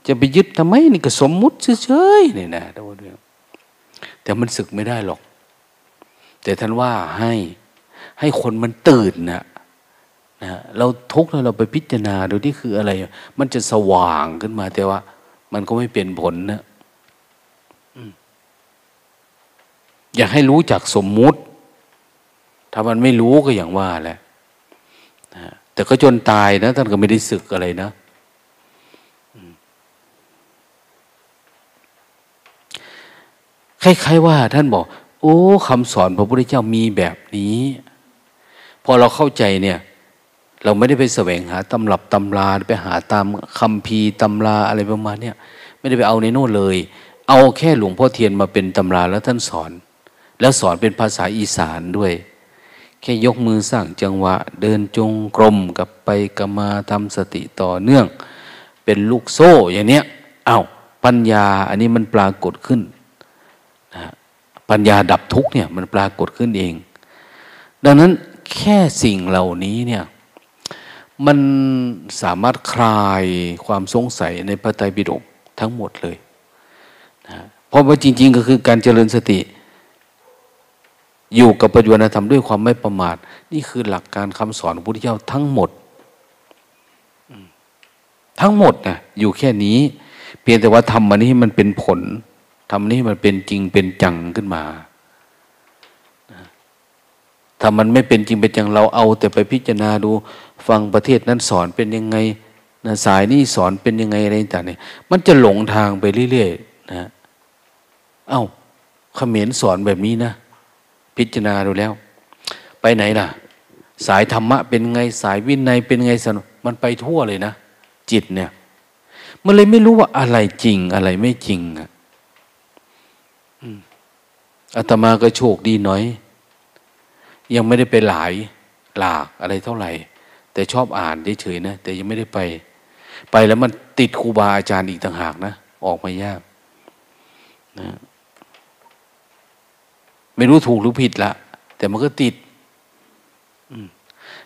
จะไปยึดทำไมนี่ก็สมมุติเฉยๆนี่นะท่านว่าแต่มันศึกไม่ได้หรอก แต่ท่านว่าให้ให้คนมันตื่นนะ นะเราทุกข์แล้วเราไปพิจารณาดูที่คืออะไร มันจะสว่างขึ้นมา แต่ว่า มันก็ไม่เป็นผลนะอยากให้รู้จักสมมุติ ถ้ามันไม่รู้ก็อย่างว่าแหละแต่ก็จนตายนะท่านก็ไม่ได้ศึกอะไรนะคล้ายๆว่า ท่านบอก โอ้คำสอนพระพุทธเจ้ามีแบบนี้ พอเราเข้าใจเนี่ย เราไม่ได้ไปแสวงหาตำรับตำราไปหาตามคำพีตำราอะไรประมาณเนี้ยไม่ได้ไปเอาในโน่นเลย เอาแค่หลวงพ่อเทียนมาเป็นตำราแล้วท่านสอน แล้วสอนเป็นภาษาอีสานด้วย แค่ยกมือสร้างจังหวะ เดินจงกรมกับไปกมาทำสติต่อเนื่อง เป็นลูกโซ่อย่างเนี้ยอา้าวปัญญาอันนี้มันปรากฏขึ้นนะปัญญาดับทุกเนี่ยมันปรากฏขึ้นเอง ดังนั้นแค่สิ่งเหล่านี้เนี่ย มันสามารถคลายความสงสัยในพระไตรปิฎกทั้งหมดเลยนะเพราะว่าจริง ๆ ก็คือการเจริญสติ อยู่กับปัจจุบันธรรมด้วยความไม่ประมาท นี่คือหลักการคำสอนพระพุทธเจ้าทั้งหมด ทั้งหมดนะอยู่แค่นี้ เพียงแต่ว่าทำมันนี้มันเป็นผลทำนี้มันเป็นจริงเป็นจังขึ้นมาถ้ามันไม่เป็นจริงเป็นจังเราเอาแต่ไปพิจารณาดู ฟังประเทศนั้นสอนเป็นยังไงนะสายนี้สอนเป็นยังไงอะไรต่างเนี่ยมันจะหลงทางไปเรื่อยๆนะเอา้าเขมรสอนแบบนี้นะ พิจารณาดูแล้ว ไปไหนล่ะ สายธรรมะเป็นไงสายวินัยเป็นไงสนมันไปทั่วเลยนะ จิตเนี่ย มันเลยไม่รู้ว่าอะไรจริงอะไรไม่จริงอะอาตมาก็โชคดีน้อย ยังไม่ได้ไปหลายหลากอะไรเท่าไหร่ แต่ชอบอ่านเฉยๆนะ แต่ยังไม่ได้ไป ไปแล้วมันติดครูบาอาจารย์อีกต่างหากนะ ออกมายากนะไม่รู้ถูกหรือผิดละ แต่มันก็ติด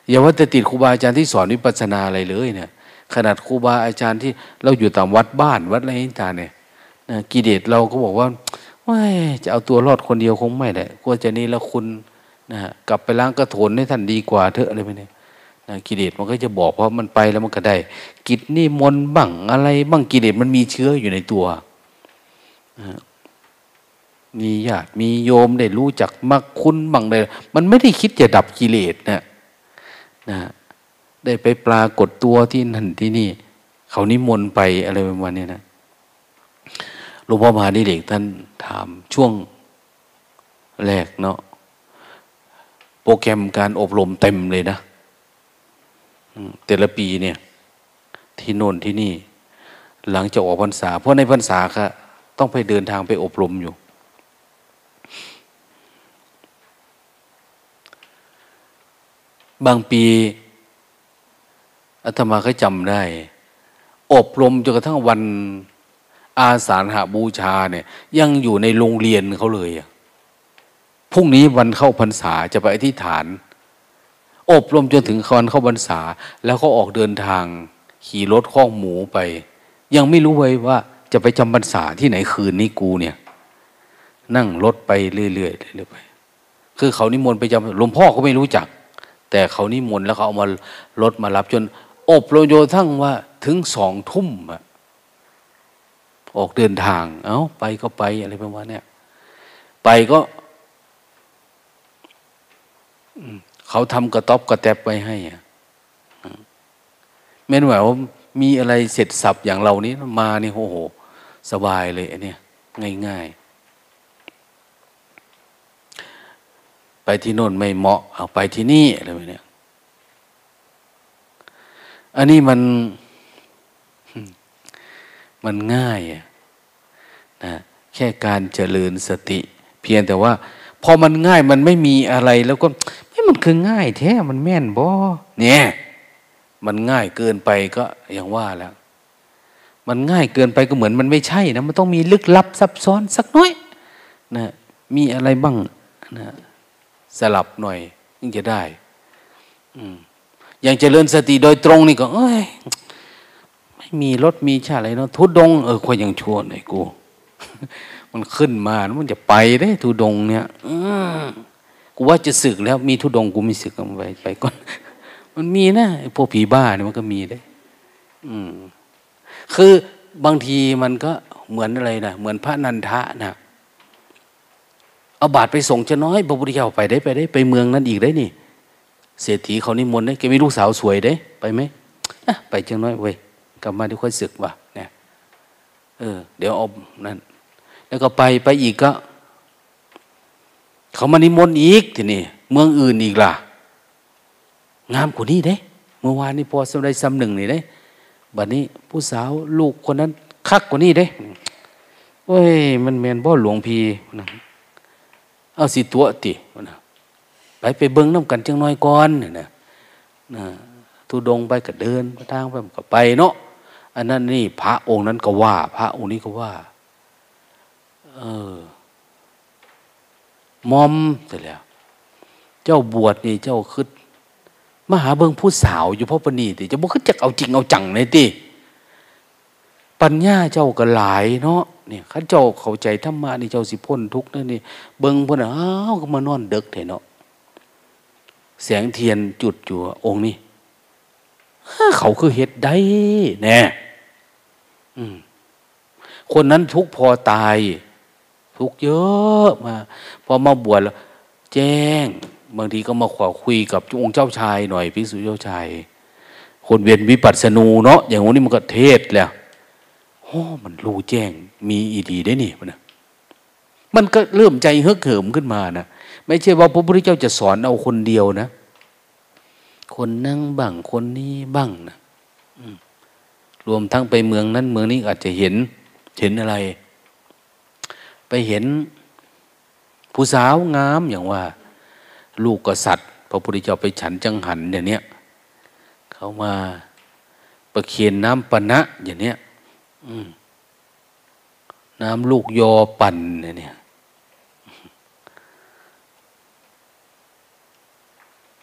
อย่าว่าแต่ติดครูบาอาจารย์ที่สอนวิปัสสนาอะไรเลยเนี่ย ขนาดครูบาอาจารย์ที่เราอยู่ตามวัดบ้านวัดอะไรต่างเนี่ยนะกิเลสเราก็บอกว่าว่าจะเอาตัวรอดคนเดียวคงไม่แหละกลัวจะนี่แล้วคุณนะกลับไปล้างกระโถนให้ท่านดีกว่าเถอะอะไรไปเนี่ย นะกิเลสมันก็จะบอกเพรามันไปแล้วมันก็ได้ กิจนี่มนบังอะไร บ้างกิเลสมันมีเชื้ออยู่ในตัวนะมีญาติมีโยมได้รู้จักมักคุณบังเลยมันไม่ได้คิดจะดับกิเลสนะนะได้ไปปรากฏตัวที่นั่นที่นี่ เขานิมนต์ไปอะไรประมาณนี้นะหลวงพ่อมหาดิเรกท่านถามช่วงแรกเนาะโปรแกรมการอบรมเต็มเลยนะ แต่ละปีเนี่ย ที่โน่นที่นี่ หลังจากออกพรรษา เพราะในพรรษาค่ะ ต้องไปเดินทางไปอบรมอยู่ บางปีอาตมาก็จำได้ อบรมจนกระทั่งวันอาสาฬหาบูชาเนี่ย ยังอยู่ในโรงเรียนเขาเลยพรุ่งนี้วันเข้าพรรษาจะไปอธิษฐาน อบรมจนถึงวันเข้าพรรษา แล้วก็ออกเดินทาง ขี่รถข้องหมูไป ยังไม่รู้ไว้ว่าจะไปจำพรรษาที่ไหนคืนนี้กูเนี่ย นั่งรถไปเรื่อยๆเรื่อยๆไป คือเขานิมนต์ไปจำหลวงพ่อเขาไม่รู้จัก แต่เขานิมนต์แล้วเขาเอามารถมารับจน อบรมโยทั้งว่าถึงสองทุ่มอะออกเดินทาง เอา้าไปก็ไปอะไรประมาณเนี้ยไปก็ เขาทำกระต๊อบกระแตบไว้ให้อะแม้ว่ามีอะไรเสร็จสับอย่างเรานี้มานี่โอ้โห สบายเลยเนี่ยง่ายๆ ไปที่โน่นไม่เหมาะ เอาไปที่นี่อะไรแบบนี้อันนี้มันมันง่ายนะแค่การเจริญสติ เพียงแต่ว่า พอมันง่ายมันไม่มีอะไรแล้วก็ มันคือง่ายแท้มันแม่นบ่เนี่ย มันง่ายเกินไปก็อย่างว่าแล้ว มันง่ายเกินไปก็เหมือนมันไม่ใช่นะมันต้องมีลึกลับซับซ้อนสักน้อยนะมีอะไรบ้างนะสลับหน่อยยิ่งจะได้อือย่างเจริญสติโดยตรงนี่ก็ เอ้ยไม่มีรถมีชาอะไรเนาะทุดง เออคอยยังชวนไอ้กู มันขึ้นมา มันจะไปได้ทุดงเนี่ย กูว่าจะสึกแล้วมีทุดงกูไม่สึกกันไปไปก่อน มันมีนะพวกผีบ้าเนี่ยมันก็มีได้อืมคือบางทีมันก็เหมือนอะไรนะเหมือนพระนันทะนะเอาบาทไปส่งจะน้อยพระพุทธเจ้าไปได้ไปได้ ไปเมืองนั้นอีกได้นี่ เศรษฐีเขานิมนต์ได้แกมีลูกสาวสวยได้ ไปไหมไปจังน้อยเว้ยกลับมาเดี๋ยวค่อยศึกว่ะเนี่ยเออ เดี๋ยวเอานั่นแล้วก็ไปไปอีกก็ เขามานิมนต์อีกทีนี่เมืองอื่นอีกล่ะ งามกว่านี้เด้ เมื่อวานนี้พอสมได้ซ้ำหนึ่งนี่เด้บัดนี้ผู้สาวลูกคนนั้น คักกว่านี้เด้เว้ย มันแมนบ่หลวงพีนะเอาสิตัวตินะไปไปเบิ้งน้ำกันจังน้อยก่อนเนี่ยนะนะทุดงไปก็เดินไปทางไปก็ไปเนาะอันนั้นนี่พระองค์นั้นก็ว่า พระองค์นี้ก็ว่า เออ มอมเสร็จแล้ว เจ้าบวชนี่เจ้าคืดมหาเบิงผู้สาวอยู่พ่อปณีติจะบอกขึ้นจะเอาจริงเอาจังเลยติปัญญาเจ้าก็หลายเนาะเนี่ยข้าเจ้าเข้าใจธรรมะนี่เจ้าสิพ้นทุกข์นั่นนี่เบิงพ่นอ้าวก็มานอนเด็กเถอะเนาะแสงเทียนจุดอยู่องค์นี้เขาคือเห็ดได้แน่คนนั้นทุกพอตาย ทุกเยอะมา พอมาบวชแล้ว แจ้ง บางทีก็มาขอคุยกับองค์เจ้าชายหน่อยพิสุเจ้าชาย คนเวียนวิปัสสนูเนาะอย่างนี้มันก็เทศแล้วโอ้มันรู้แจ้ง มีอีดีได้นี่มันนะมันก็เริ่มใจเฮือกเหิมขึ้นมานะไม่ใช่ว่าพระพุทธเจ้าจะสอนเอาคนเดียวนะ คนนั่งบ้างคนนี้บ้างนะรวมทั้งไปเมืองนั้นเมืองนี้อาจจะเห็นเห็นอะไร ไปเห็นผู้สาวงามอย่างว่า ลูกกษัตริย์ พระพุทธเจ้าไปฉันจังหันอย่างเนี้ยเขามาประเคียนน้ำปณะอย่างเนี้ยน้ำลูกยอปั่นเนี่ย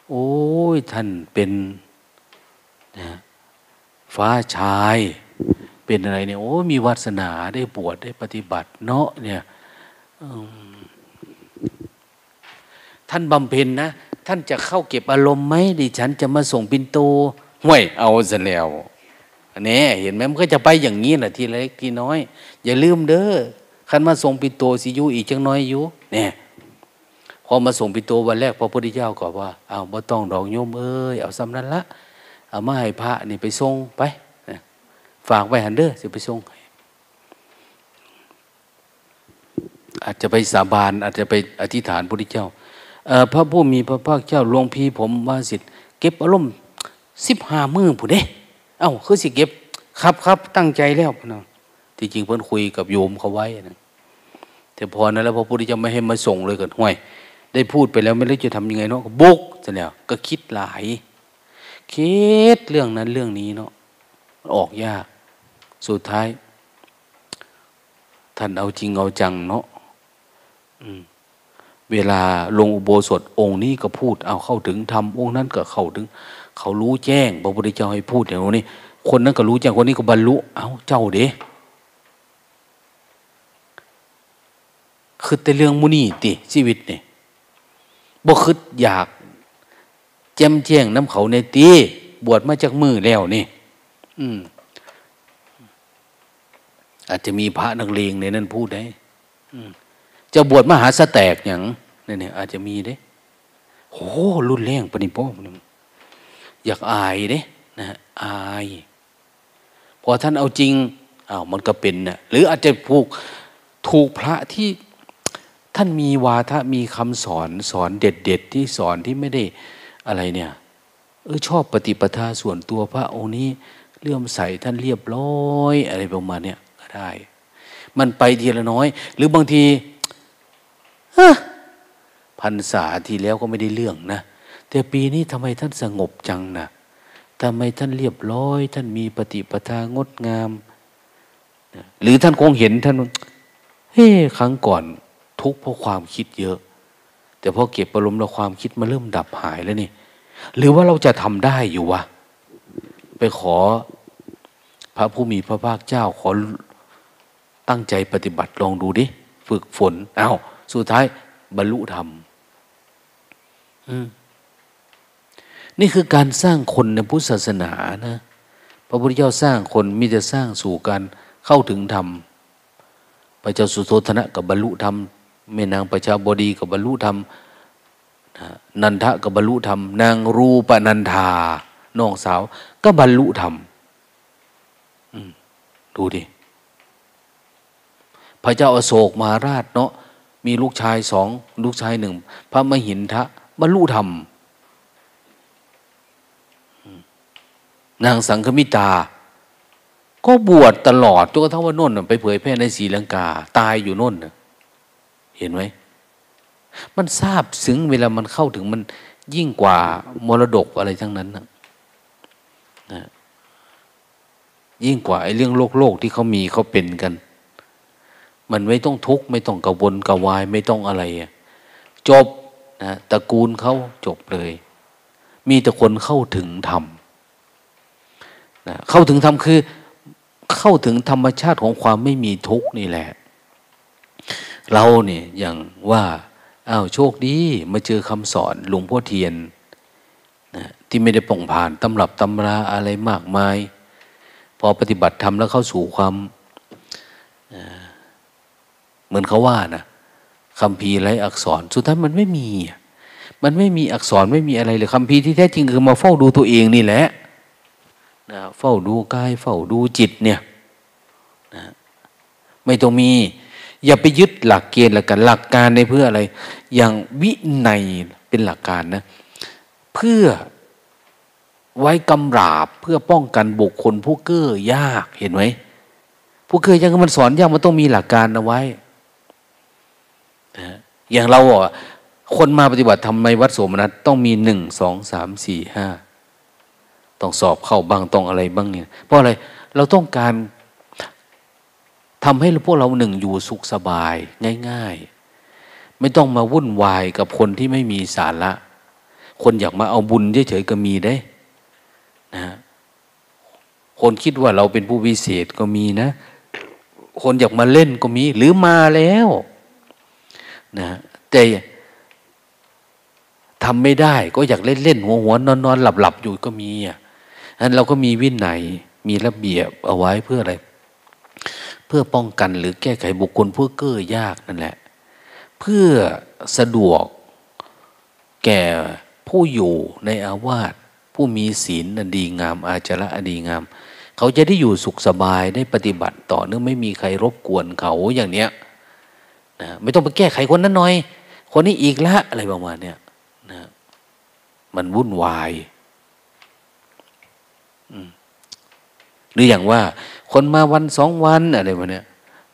โอ้ยท่านเป็นนะฟ้าชาย เป็นอะไรเนี่ยโอ้มีวาสนาได้บวชได้ปฏิบัติเนาะเนี่ย ท่านบำเพ็ญนะ ท่านจะเข้าเก็บอารมณ์ไหมดิฉันจะมาส่งปินโตห่วยเอาซะแล้วนี่เห็นไหมมันก็จะไปอย่างนี้แหละทีเล็กทีน้อย อย่าลืมเด้อคันมาส่งปินโตสิยุอีกจังน้อยอยู่เนี่ยพอมาส่งปินโตวันแรกพระพุทธเจ้าก็ว่าเอาบ่ต้องดอกโยมเอ้ยเอาสำนั้นละเอามาให้พระนี่ไปส่งไปฝากไว้หันเด้อสิไปส่ง อาจจะไปสาบานอาจจะไปอธิษฐานพระพุทธเจ้าพระผู้มีพระภาคเจ้าหลวงพี่ผมว่าสิทธิ์เก็บอารมณ์สิบห้ามือผู้เด้ เอ้าคือสิเก็บครับครับตั้งใจแล้วนะที่จริงเพื่นคุยกับโยมเขาไว้นะแต่พอนั้นแล้วพระพุทธเจ้าไม่ให้มาส่งเลยกันห่วย ได้พูดไปแล้วไม่รู้จะทำยังไงเนาะบุกจะแล้วก็คิดหลาย คิดเรื่องนั้นเรื่องนี้เนาะออกยาก สุดท้าย ท่านเอาจริงเอาจังเนาะ เวลาลงอุโบสถองค์นี้ก็พูด เอาเข้าถึงทำองค์นั้นก็เข้าถึง เขารู้แจ้งพระพุทธเจ้าให้พูดอย่างนี้คนนั้นก็รู้แจ้งคนนี้ก็บรรลุ เอาเจ้าเด้คือแต่เรื่องมุนีติชีวิตเนี่ยบ่คืดอยากแจ่มแจ้งน้ำเขาในตีบวชมาจากมือแล้วนี่ อืม อาจจะมีพระนักเลงในนั้นพูดได้ จะบวชมหาสแตกอย่างนี่เนี่ยอาจจะมีเด้โหรุนแรงปนิพ่ออยากอายเด้นะอายพอท่านเอาจริงอ้าวมันก็เป็นนะหรืออาจจะผูกถูกพระที่ท่านมีวาทะมีคำสอนสอนเด็ดๆที่สอนที่ไม่ได้อะไรเนี่ยเออชอบปฏิปทาส่วนตัวพระองค์นี้เลื่อมใสท่านเรียบร้อย อะไรประมาณเนี้ยก็ได้ มันไปทีละน้อย หรือบางที พันษาที่แล้วก็ไม่ได้เรื่องนะ แต่ปีนี้ทำไมท่านสงบจังนะทำไมท่านเรียบร้อย ท่านมีปฏิปทางดงาม หรือท่านคงเห็นท่านเฮ้ครั้งก่อนทุกข์เพราะความคิดเยอะ แต่พอเก็บอารมณ์แล้วความคิดมาเริ่มดับหายแล้วนี่ หรือว่าเราจะทำได้อยู่วะ ไปขอพระผู้มีพระภาคเจ้าขอตั้งใจปฏิบัติลองดูดิ ฝึกฝนอา้าว สุดท้ายบรรลุธรรมนี่คือการสร้างคนในพุทธศาสนานะพระพุทธเจ้าสร้างคนมิจะสร้างสู่การเข้าถึงธรรมพระเจ้าสุโธธนะกับบรรลุธรรมแม่นางประชาบดีกับบรรลุธรรมนันทะกับบรรลุธรรม นางรูปนันทาน้องสาว ก็บรรลุธรรมดูดิพระเจ้าอาโศกมหาราชเนาะ มีลูกชายสองลูกชายหนึ่งพระมหินทะบรรลุธรรม นางสังคมิตา ก็บวชตลอดจนกระทั่งว่าน่นไปเผยแพร่ในศรีลังกา ตายอยู่น่นเห็นไหมมันทราบซึ้งเวลามันเข้าถึงมันยิ่งกว่ามรดกอะไรทั้งนั้นนะนะยิ่งกว่าไอ้เรื่องโลกโลกที่เขามีเขาเป็นกัน มันไม่ต้องทุกข์ไม่ต้องกระวนกระวายไม่ต้องอะไรจบนะตระกูลเขาจบเลย มีแต่คนเข้าถึงธรรมนะเข้าถึงธรรมคือ เข้าถึงธรรมชาติของความไม่มีทุกข์นี่แหละ เราเนี่ยอย่างว่าอ้าวโชคดีมาเจอคำสอนหลวงพ่อเทียนนะที่ไม่ได้ป่องผ่านตำรับตำราอะไรมากมาย พอปฏิบัติธรรมแล้วเข้าสู่ความ เหมือนเขาว่านะคำพีไรอักษร สุดท้ายมันไม่มี มันไม่มีอักษรไม่มีอะไรเลยคำพีที่แท้จริงคือมาเฝ้าดูตัวเองนี่แหละนะเฝ้าดูกาย เฝ้าดูจิตเนี่ยนะไม่ต้องมี อย่าไปยึดหลักเกณฑ์หลักการหลักการในเพื่ออะไร อย่างวินัยเป็นหลักการนะ เพื่อไว้กำราบเพื่อป้องกันบุคคลผู้เก้อยากเห็นไหมผู้เก้อยากมันสอนยากมันต้องมีหลักการเอาไว้ อย่างเราอะคนมาปฏิบัติทำในวัดโสมนัสต้องมีหนึ่งสองสามสี่ห้าต้องสอบเข้าบ้างต้องอะไรบ้างเนี่ย เพราะอะไรเราต้องการทำให้พวกเราหนึ่งอยู่สุขสบายง่าย ๆ ไม่ต้องมาวุ่นวายกับคนที่ไม่มีสาระ คนอยากมาเอาบุญเฉยๆก็มีได้นะคนคิดว่าเราเป็นผู้วิเศษก็มีนะ คนอยากมาเล่นก็มี หรือมาแล้ว นะแต่ทำไม่ได้ก็อยากเล่นเล่นหัวหัวนอนนอนหลับหลับอยู่ก็มีอะนั้นเราก็มีวินัยมีระเบียบเอาไว้เพื่ออะไร เพื่อป้องกันหรือแก้ไขบุคคลผู้เก้อยากนั่นแหละ เพื่อสะดวกแก่ผู้อยู่ในอาวาสผู้มีศีลอันดีงาม อาจระอันดีงาม เขาจะได้อยู่สุขสบายได้ปฏิบัติต่อเนื่องไม่มีใครรบกวนเขาอย่างเนี้ย นะไม่ต้องไปแก้ไขคนนั้นหน่อย คนนี้อีกละอะไรประมาณเนี้ยนะมันวุ่นวายหรืออย่างว่า คนมาวันสองวันอะไรประมาณเนี้ย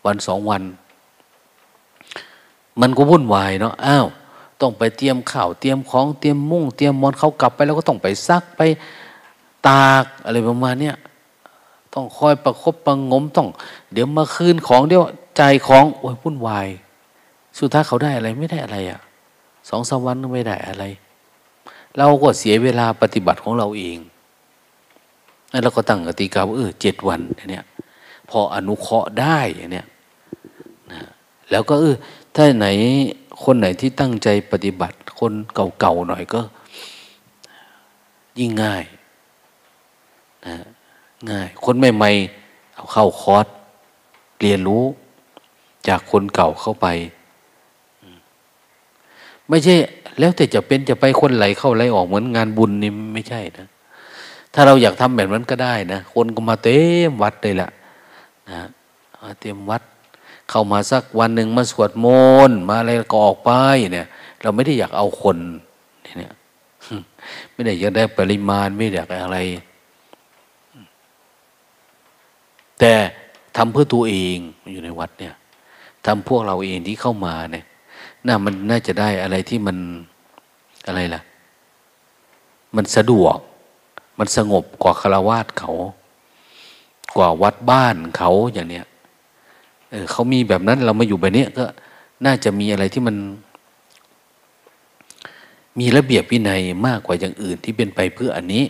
วันสองวัน มันก็วุ่นวายเนาะอ้าวต้องไปเตรียมข้าวเตรียมของเตรียมมุ้งเตรียมมอนเขากลับไป แล้วก็ต้องไปซักไปตากอะไรประมาณเนี้ยต้องคอยประคบประงมต้อง เดี๋ยวมาคืนของเดี๋ยวใจของโอ้ยวุ่นวาย สุดท้ายเขาได้อะไรไม่ได้อะไรอะ่ะสองสามวันไม่ได้อะไร เราก็เสียเวลาปฏิบัติของเราเองแล้วเราก็ตั้งกติกาว่าเออเจ็ดวันเนี่ย พออนุเคราะห์ได้เนี่ยนะแล้วก็เออถ้าไหนคนไหนที่ตั้งใจปฏิบัติ คนเก่าๆหน่อยก็ ยิ่งง่ายนะง่าย คนใหม่ๆเอาเข้าคอร์สเรียนรู้จากคนเก่าเข้าไป ไม่ใช่ แล้วแต่จะเป็นจะไปคนไหลเข้าไหลออกเหมือนงานบุญนี่ไม่ใช่นะ ถ้าเราอยากทำแบบนั้นก็ได้นะ คนก็มาเต็มวัดเลยแหละนะเต็มวัด เข้ามาสักวันหนึ่งมาสวดมนต์มาอะไรก็ออกไปเนี่ย เราไม่ได้อยากเอาคนเนี่ยไม่ได้อยากได้ปริมาณไม่ได้อยากอะไร แต่ทำเพื่อตัวเองอยู่ในวัดเนี่ยทำพวกเราเองที่เข้ามาเนี่ย น่ามันน่าจะได้อะไรที่มันอะไรล่ะ มันสะดวก มันสงบกว่าคารวาสเขา กว่าวัดบ้านเขาอย่างเนี้ยเออเขามีแบบนั้นเรามาอยู่แบบนี้ก็น่าจะมีอะไรที่มัน มีระเบียบวินัยมากกว่าอย่างอื่นที่เป็นไปเพื่ออันนี้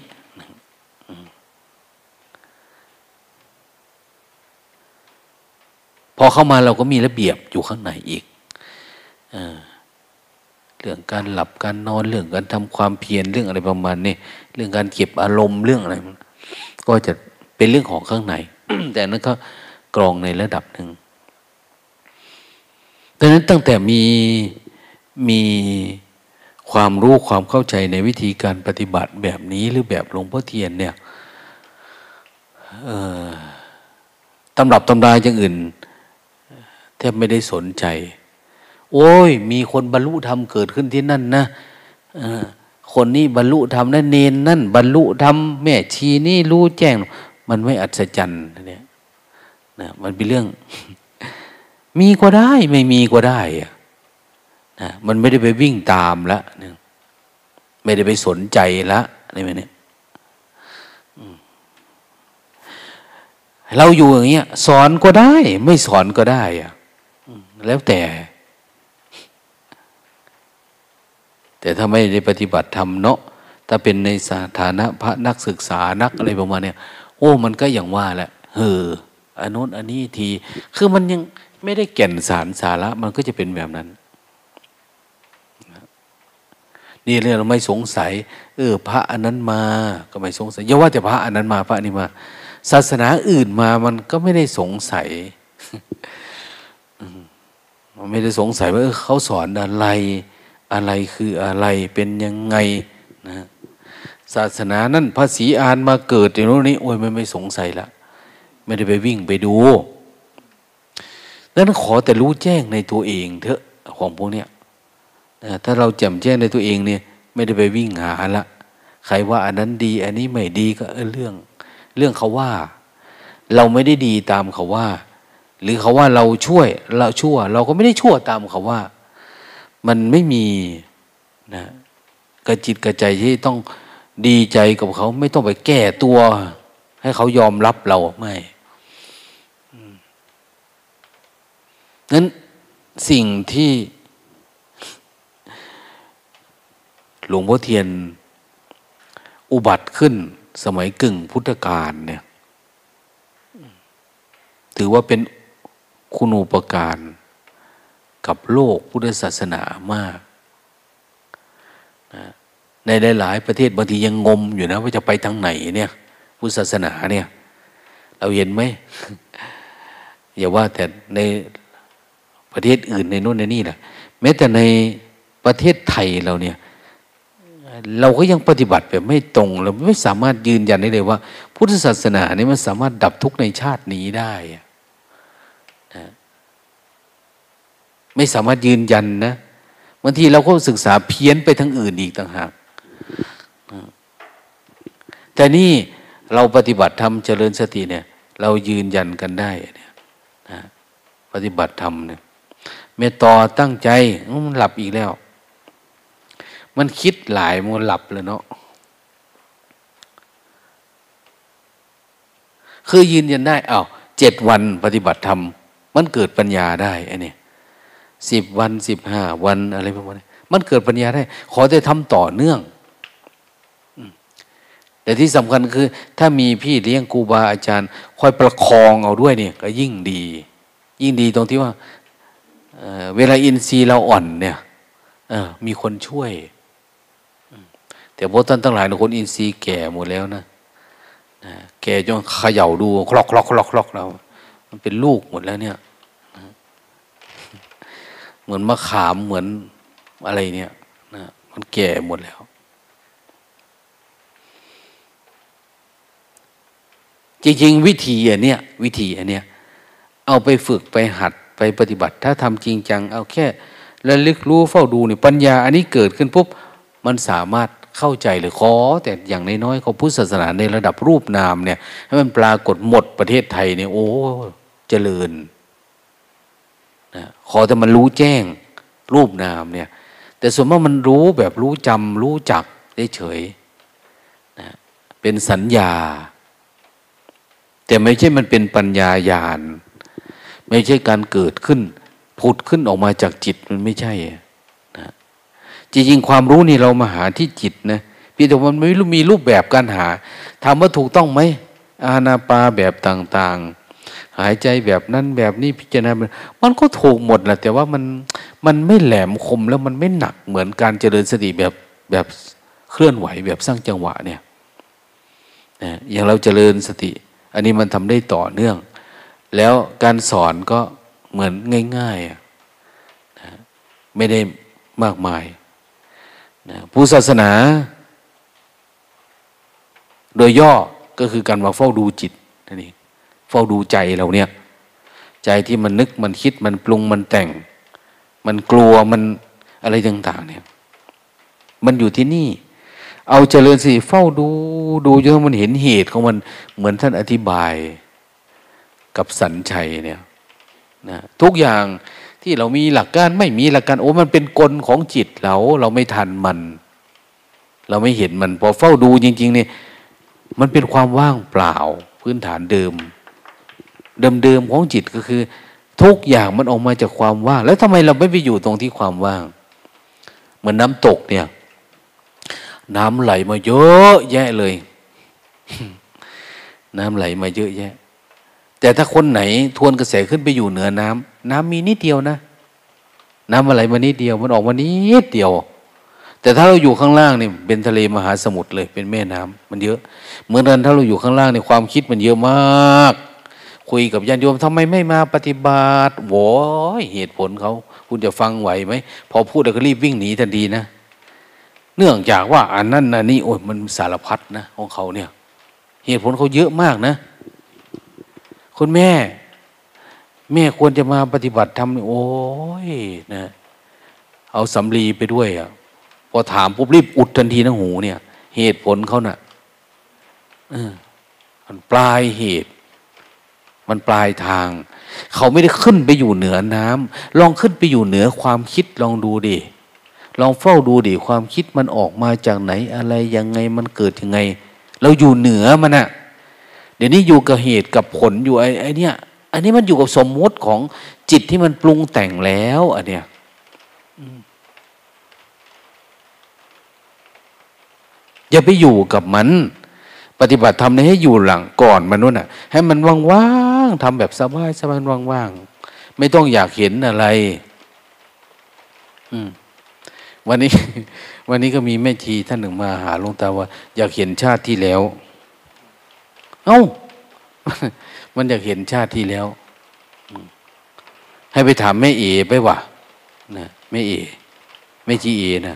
พอเข้ามาเราก็มีระเบียบอยู่ข้างในอีก เรื่องการหลับการนอนเรื่องการทำความเพียรเรื่องอะไรประมาณนี้เรื่องการเก็บอารมณ์เรื่องอะไรก็จะเป็นเรื่องของข้างในแต่นั้นก็กรองในระดับหนึ่งดังนั้นตั้งแต่มีมีความรู้ความเข้าใจในวิธีการปฏิบัติแบบนี้หรือแบบหลวงพ่อเทียนเนี่ยตำรับตำราอย่างอื่นแทบไม่ได้สนใจ โอ้ย มีคนบรรลุธรรมเกิดขึ้นที่นั่นนะคนนี้บรรลุธรรมนั่นเนนนั่น บรรลุธรรมแม่ชีนี่รู้แจ้ง มันไม่อัศจรรย์เนี่ยนะมันเป็นเรื่อง มีก็ได้ไม่มีก็ได้อะนะมันไม่ได้ไปวิ่งตามละไม่ได้ไปสนใจละนี่ไหมเนี่ยเราอยู่อย่างเงี้ย สอนก็ได้ ไม่สอนก็ได้อะแล้วแต่ แต่ถ้าไม่ได้ปฏิบัติธรรมเนาะถ้าเป็นในสถานะพระนักศึกษานักอะไรประมาณเนี้ยโอ้มันก็อย่างว่าแหละเอออันนู้นอันนี้ที คือมันยังไม่ได้แก่นสารสาระ มันก็จะเป็นแบบนั้น นี่เรื่องเราไม่สงสัย เออ พระอันนั้นมา ก็ไม่สงสัยอย่าว่าแต่พระอันนั้นมาพระนี้มา ศาสนาอื่นมามันก็ไม่ได้สงสัยไม่ได้สงสัยว่าเขาสอนอะไร อะไรคืออะไรเป็นยังไงนะศาสนานั่นภาษีอานมาเกิดอย่างนี้โอ้ยไม่ไม่สงสัยละ ไม่ได้ไปวิ่งไปดูนั้นขอแต่รู้แจ้งในตัวเองเถอะของพวกเนี้ยถ้าเราแจ่มแจ้งในตัวเองเนี่ย ไม่ได้ไปวิ่งหาละใครว่าอันนั้นดี อันนี้ไม่ดีก็เรื่อง เรื่องเขาว่า เราไม่ได้ดีตามเขาว่า หรือเขาว่าเราช่วยเราชั่ว เราก็ไม่ได้ชั่วตามเขาว่า มันไม่มีนะกระจิตกระใจที่ต้องดีใจกับเขา ไม่ต้องไปแก้ตัว ให้เขายอมรับเราไม่นั้นสิ่งที่หลวงพ่อเทียนอุบัติขึ้นสมัยกึ่งพุทธกาลเนี่ย ถือว่าเป็นคุณูปการ กับโลกพุทธศาสนามากนะในหลาย ๆ ประเทศบางทียังงมอยู่นะ ว่าจะไปทางไหนเนี่ยพุทธศาสนาเนี่ย เราเห็นไหมอย่าว่าแต่ในประเทศอื่นในโนู้นในนี่แหละแม้แต่ในประเทศไทยเราเนี่ย เราก็ยังปฏิบัติแบบไม่ตรงเราไม่สามารถยืนยันได้เลยว่า พุทธศาสนาเนี่ยมันสามารถดับทุกข์ในชาตินี้ได้นะ ไม่สามารถยืนยันนะบางทีเราก็ศึกษาเพี้ยนไปทางอื่นอีกต่างหากแต่นี่เราปฏิบัติธรรมเจริญสติเนี่ย เรายืนยันกันได้เนี่ยนะปฏิบัติธรรมเนี่ยเมตตาตั้งใจมันหลับอีกแล้ว มันคิดหลายมันหลับเลยเนาะคือยืนยันได้อา้าวเจ็ดวันปฏิบัติธรรม มันเกิดปัญญาได้ไอ้นี่ สิบวันสิบห้าวันอะไรประมาณนี้มันเกิดปัญญาได้ ขอได้ทำต่อเนื่องแต่ที่สำคัญคือ ถ้ามีพี่เลี้ยงครูบาอาจารย์ คอยประคองเอาด้วยเนี่ยก็ยิ่งดี ยิ่งดีตรงที่ว่าเเวลาอินทรีย์เราอ่อนเนี่ยมีคนช่วย แต่พวกท่านทั้งหลายคนอินทรีย์แก่หมดแล้วนะแก่จนเขย่าดูคลอกคลอกคลอกคลอกเรา มันเป็นลูกหมดแล้วเนี่ย เหมือนมะขามเหมือนอะไรเนี่ยนะมันแก่หมดแล้ว จริงๆ วิธีอันเนี้ยวิธีอันเนี้ยเอาไปฝึกไปหัดไปปฏิบัติ ถ้าทำจริงจัง เอาแค่ระลึกรู้เฝ้าดูเนี่ยปัญญา อันนี้เกิดขึ้นปุ๊บมันสามารถเข้าใจหรือขอ แต่อย่างน้อยๆของพุทธศาสนาในระดับรูปนามเนี่ยให้มันปรากฏหมดประเทศไทยเนี่ยโอ้เจริญ นะขอแต่มันรู้แจ้งรูปนามเนี่ย แต่ส่วนมากมันรู้แบบรู้จำรู้จักได้เฉยนะเป็นสัญญา แต่ไม่ใช่มันเป็นปัญญาญาณไม่ใช่การเกิดขึ้นผุดขึ้นออกมาจากจิตมันไม่ใช่นะจริงๆความรู้นี่เรามาหาที่จิตนะพี่แต่มันไม่รู้มีรูปแบบการหาถามว่าถูกต้องไหมอาณาปาแบบต่าง ๆ หายใจแบบนั้นแบบนี้พิจารณา มันก็ถูกหมดแหละแต่ว่ามันมันไม่แหลมคมแล้วมันไม่หนักเหมือนการเจริญสติแบบแบบเคลื่อนไหวแบบสร้างจังหวะเนี่ยอย่างเราเจริญสติ อันนี้มันทำได้ต่อเนื่อง แล้วการสอนก็เหมือนง่ายๆนะไม่ได้มากมายนะผู้ศาสนา โดยย่อก็คือการมาเฝ้าดูจิตนั่นเอง เฝ้าดูใจเราเนี่ย ใจที่มันนึกมันคิดมันปรุงมันแต่ง มันกลัวมันอะไรต่างๆเนี่ย มันอยู่ที่นี่ เอาเจริญสิเฝ้าดูดูจนมันเห็นเหตุของมันเหมือนท่านอธิบายกับสัญชัยเนี่ยนะทุกอย่างที่เรามีหลักการไม่มีหลักการโอ้มันเป็นกลของจิตเรา เราไม่ทันมัน เราไม่เห็นมัน พอเฝ้าดูจริง ๆ เนี่ย มันเป็นความว่างเปล่าพื้นฐานเดิม เดิมๆของจิตก็คือ ทุกอย่างมันออกมาจากความว่าง แล้วทำไมเราไม่ไปอยู่ตรงที่ความว่าง เหมือนน้ำตกเนี่ย น้ำไหลมาเยอะแยะเลย น้ำไหลมาเยอะแยะ แต่ถ้าคนไหนทวนกระแสขึ้นไปอยู่เหนือน้ำน้ำมีนิดเดียวนะ น้ำอะไรมานิดเดียว มันออกมานิดเดียวแต่ถ้าเราอยู่ข้างล่างนี่เป็นทะเลมหาสมุทรเลยเป็นแม่น้ำมันเยอะ เหมือนกันถ้าเราอยู่ข้างล่างในความคิดมันเยอะมาก คุยกับญาติโยมทำไมไม่มาปฏิบัติโว้ยเหตุผลเขาคุณจะฟังไหวไหมพอพูดแล้วก็รีบวิ่งหนีทันทีนะเนื่องจากว่าอันนั้นนะนี่โอ้ยมันสารพัดนะของเขาเนี่ย เหตุผลเขาเยอะมากนะคุณแม่ แม่ควรจะมาปฏิบัติทำโอ้ยนะ เอาสำลีไปด้วยอะพอถามปุ๊บรีบอุดทันทีนะหูเนี่ย เหตุผลเขานะ่ะมันปลายเหตุ มันปลายทาง เขาไม่ได้ขึ้นไปอยู่เหนือน้ำลองขึ้นไปอยู่เหนือความคิดลองดูดิลองเฝ้าดูดิความคิดมันออกมาจากไหนอะไรยังไงมันเกิดยังไง เราอยู่เหนือมันอะเดี๋ยวนี้อยู่กับเหตุกับผลอยู่ไอ้ไอ้นี่อันนี้มันอยู่กับสมมติของจิตที่มันปรุงแต่งแล้วอันเนี้ยอย่าไปอยู่กับมัน ปฏิบัติธรรมนี้ให้อยู่หลังก่อนมันนู่นน่ะ ให้มันว่าง ๆทำแบบสบายสบายว่างๆ ไม่ต้องอยากเห็นอะไร อืมวันนี้ วันนี้ก็มีแม่ชีท่านหนึ่งมาหาหลวงตาว่า อยากเห็นชาติที่แล้ว เอา้า มันอยากเห็นชาติที่แล้ว ให้ไปถามแม่เอไปว่ะนะแม่เอแม่ชีเอนะ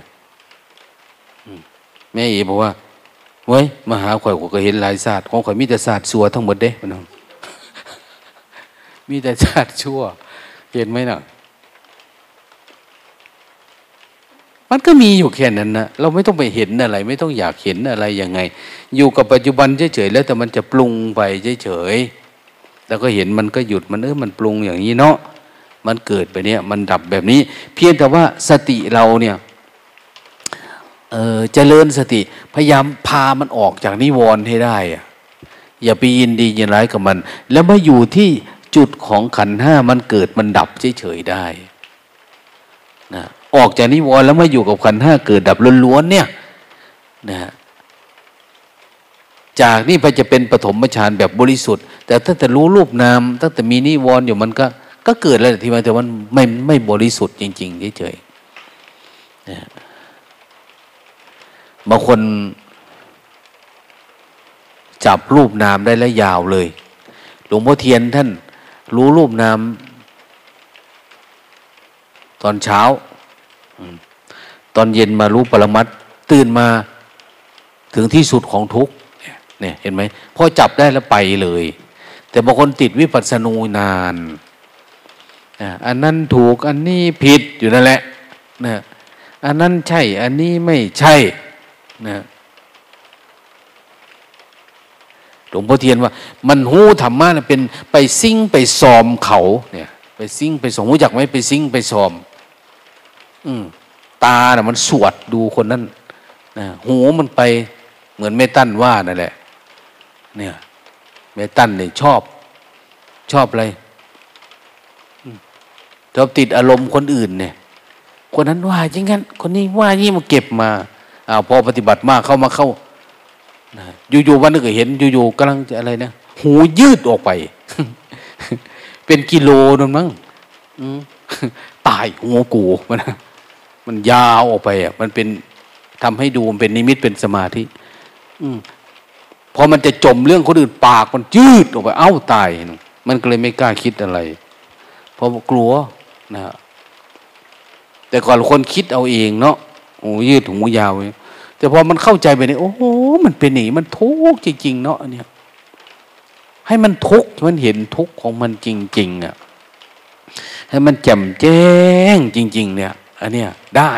แม่เอบอกว่าเว้ยมาหาข่อยก็เห็นหลายศาสตร์ของข่อยมีแต่ศาสตร์ชั่วทั้งหมดเด้มัน มีแต่ศาตร์ชั่ว เห็นไหมนะ่ะมันก็มีอยู่แค่นั้นนะเราไม่ต้องไปเห็นอะไร ไม่ต้องอยากเห็นอะไรยังไง อยู่กับปัจจุบันเฉยๆแล้วแต่มันจะปรุงไปเฉยๆแล้วก็เห็นมันก็หยุดมันเออมันปรุงอย่างนี้เนาะมันเกิดไปเนี้ยมันดับแบบนี้ เพียงแต่ว่าสติเราเนี่ยเออเจริญสติ พยายามพามันออกจากนิวรณ์ให้ได้อะอย่าไปยินดียินร้ายกับมัน แล้วมาอยู่ที่ ของขันห้ามันเกิดมันดับเฉยๆได้นะออกจากนิวรณ์แล้วมาอยู่กับขันห้าเกิดดับล้วนๆเนี่ยนะจากนี่ไปจะเป็นปฐมฌานแบบบริสุทธิ์ แต่ถ้าแต่รู้รูปนามตั้งแต่มีนิวรณ์อยู่มันก็ ก็เกิดแล้วทีมาแต่มันไม่ไม่บริสุทธิ์จริงๆเฉยๆนะบางคนจับรูปนามได้แล้วยาวเลย หลวงพ่อเทียนท่าน รู้รูปนามตอนเช้า ตอนเย็นมารู้ปรมัตตื่นมาถึงที่สุดของทุกเนี่ยเห็นไหมพอจับได้แล้วไปเลย แต่บางคนติดวิปัสสนูนานอันนั้นถูกอันนี้ผิดอยู่นั่นแหละนะอันนั้นใช่ อันนี้ไม่ใช่นะ หลวงพ่อเทียนว่า มันหูธรรมะนะเป็นไปซิ่งไปซอมเขาเนี่ย ไปซิ่งไปสมหูจักไหมไปซิ่งไปซอม อืมตาเนะ่ะมันสวดดูคนนั้นนะหูมันไปเหมือนเมตันว่านั่นแหละ เนี่ยเมตันเนี่ยชอบ ชอบอะไรชอบติดอารมณ์คนอื่นเนี่ย คนนั้นว่าอย่างนั้น คนนี้ว่ายี่มาเก็บมาอ้าวพอปฏิบัติมากเข้ามาเข้า อยู่ๆวันนึงก็เห็นอยู่ๆกำลังจะอะไรนะหูยืดออกไป เป็นกิโลนั่นมั้งตายหัวกูมันมันยาวออกไปอะ มันเป็นทำให้ดูมันเป็นนิมิตเป็นสมาธิ อืพอมันจะจมเรื่องคนอื่นปากมันยืดออกไป เอ้าตาย มันก็เลยไม่กล้าคิดอะไร เพราะกลัวนะแต่ก่อนคนคิดเอาเองเนาะโอ้ยืดหูยาว แต่พอมันเข้าใจไปเนี่ยโอ้โหมันเป็นหนีมันทุกข์จริงๆเนาะเนี่ยให้มันทุกข์มันเห็นทุกข์ของมันจริงๆอะให้มันแจ่มแจ้งจริง ๆ เนี่ยอันเนี้ยได้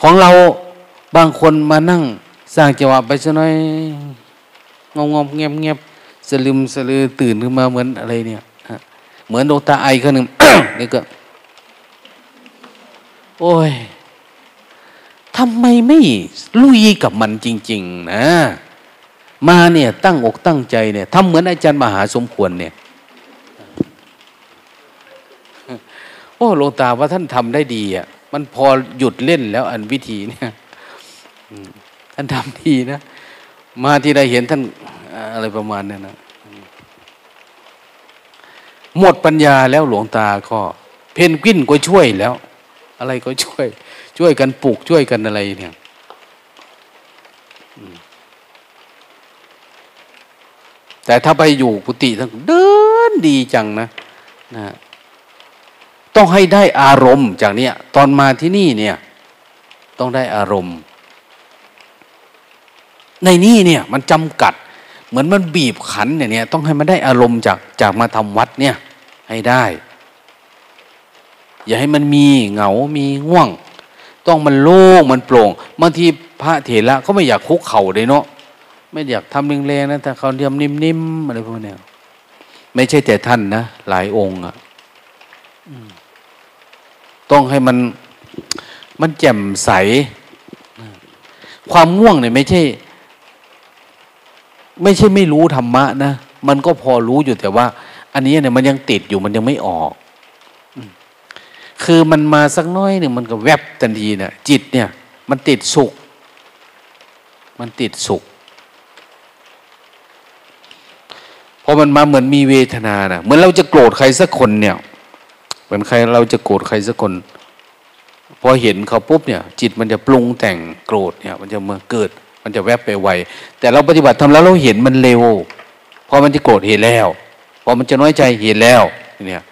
ของเราบางคนมานั่งสร้างจังหวะไปสักหน่อยงงงเงียบเงียบสลืมสลือตื่นขึ้นมาเหมือนอะไรเนี่ยเหมือนโดตาไอคนหนึ่งนี่ก็ โอ้ย ทำไมไม่ลุยกับมันจริง ๆ นะ มาเนี่ยตั้งอกตั้งใจเนี่ยทำเหมือนอาจารย์มหาสมควรเนี่ยโอ้หลวงตาว่าท่านทำได้ดีอะมันพอหยุดเล่นแล้วอันวิธีเนี่ยท่านทำดีนะ มาที่ได้เห็นท่านอะไรประมาณนั้นนะหมดปัญญาแล้วหลวงตาก็ เพนกวินก็ช่วยแล้ว อะไรก็ช่วย ช่วยกันปลูกช่วยกันอะไรเนี่ยแต่ถ้าไปอยู่กุฏิทั้งเดินดีจังนะนะต้องให้ได้อารมณ์จากเนี้ยตอนมาที่นี่เนี่ย ต้องได้อารมณ์ ในนี่เนี่ยมันจำกัด เหมือนมันบีบขันเนี่ยต้องให้มันได้อารมณ์จากจากมาทำวัดเนี่ยให้ได้ อย่าให้มันมีเหงา มีง่วง ต้องมันโล่งมันโปร่งบางทีพระเถระเขาไม่อยากคุกเข่าเลยเนาะไม่อยากทำแรงๆนะแต่เขาเรียมนิ่มๆอะไรพวกนี้ไม่ใช่แต่ท่านนะหลายองค์อะต้องให้มันมันแจ่มใส ความง่วงเนี่ยไม่ใช่ ไม่ใช่ไม่รู้ธรรมะนะ มันก็พอรู้อยู่แต่ว่า อันนี้เนี่ยมันยังติดอยู่มันยังไม่ออก คือมันมาสักน้อยหนึ่งมันก็แวบทันทีเนะจิตเนี่ย มันติดสุข มันติดสุขพอมันมาเหมือนมีเวทนานะเหมือนเราจะโกรธใครสักคนเนี่ย เหมือนใครเราจะโกรธใครสักคนพอเห็นเขาปุ๊บเนี่ย จิตมันจะปรุงแต่งโกรธเนี่ย มันจะมาเกิด มันจะแวบไปไวแต่เราปฏิบัติทำแล้วเราเห็นมันเร็วพอมันจะโกรธเห็นแล้วพอมันจะน้อยใจเห็นแล้วเนี่ย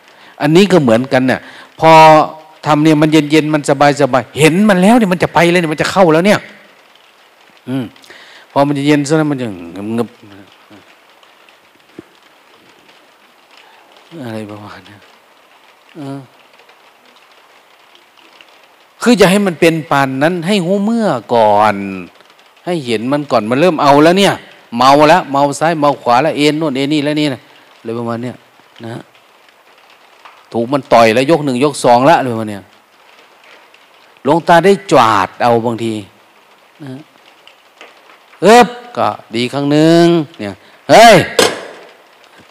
อันนี้ก็เหมือนกันเนี่ย พอทำเนี่ยมันเย็นเย็นมันสบายสบายเห็นมันแล้วเนี่ยมันจะไปเลยเนี่ยมันจะเข้าแล้วเนี่ย อืมพอมันจะเย็นซะแล้วมันจะเงบอะไรประมาณนี้คือจะให้มันเป็นปานนั้น ให้หูเมื่อก่อน ให้เห็นมันก่อนมันเริ่มเอาแล้วเนี่ย เมาแล้วเมาซ้ายเมาขวาแล้วเอ็นโน่นเอ็นนี่แล้วนี่นะอะไรประมาณเนี้ยนะ ถูกมันต่อยแล้วยกหนึ่งยกสองละเลยวันเนี้ยหลวงตาได้จวาดเอาบางทีนะเอ๊บก็ดีครั้งหนึ่งเนี่ยเฮ้ย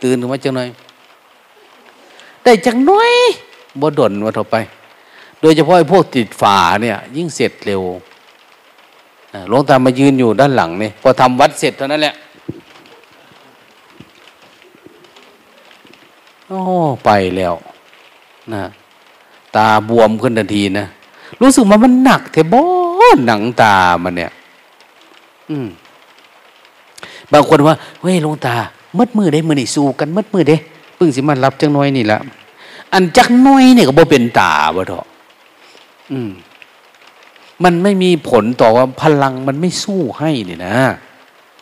ตื่นขึ้นมาจังหน่อย ได้จังน้อยบ่ดนว่าเท่าไป โดยเฉพาะพวกติดฝาเนี่ย ยิ่งเสร็จเร็วหลวงตามายืนอยู่ด้านหลังนี่พอทำวัดเสร็จเท่านั้นแหละโอ้ไปแล้ว นะตาบวมขึ้นทันทีนะรู้สึกว่ามันหนักเทบอหนังตามันเนี่ย อืม บางคนว่าเฮ้ยลงตามัดมือได้มือนี่สู้กันมัดมือเด้พึ่งสิมารับจังน้อยนี่ละอันจักน้อยเนี่ยก็บ่เป็นตาบ่เถอะอืม มันไม่มีผลต่อว่าพลังมันไม่สู้ให้นี่นะ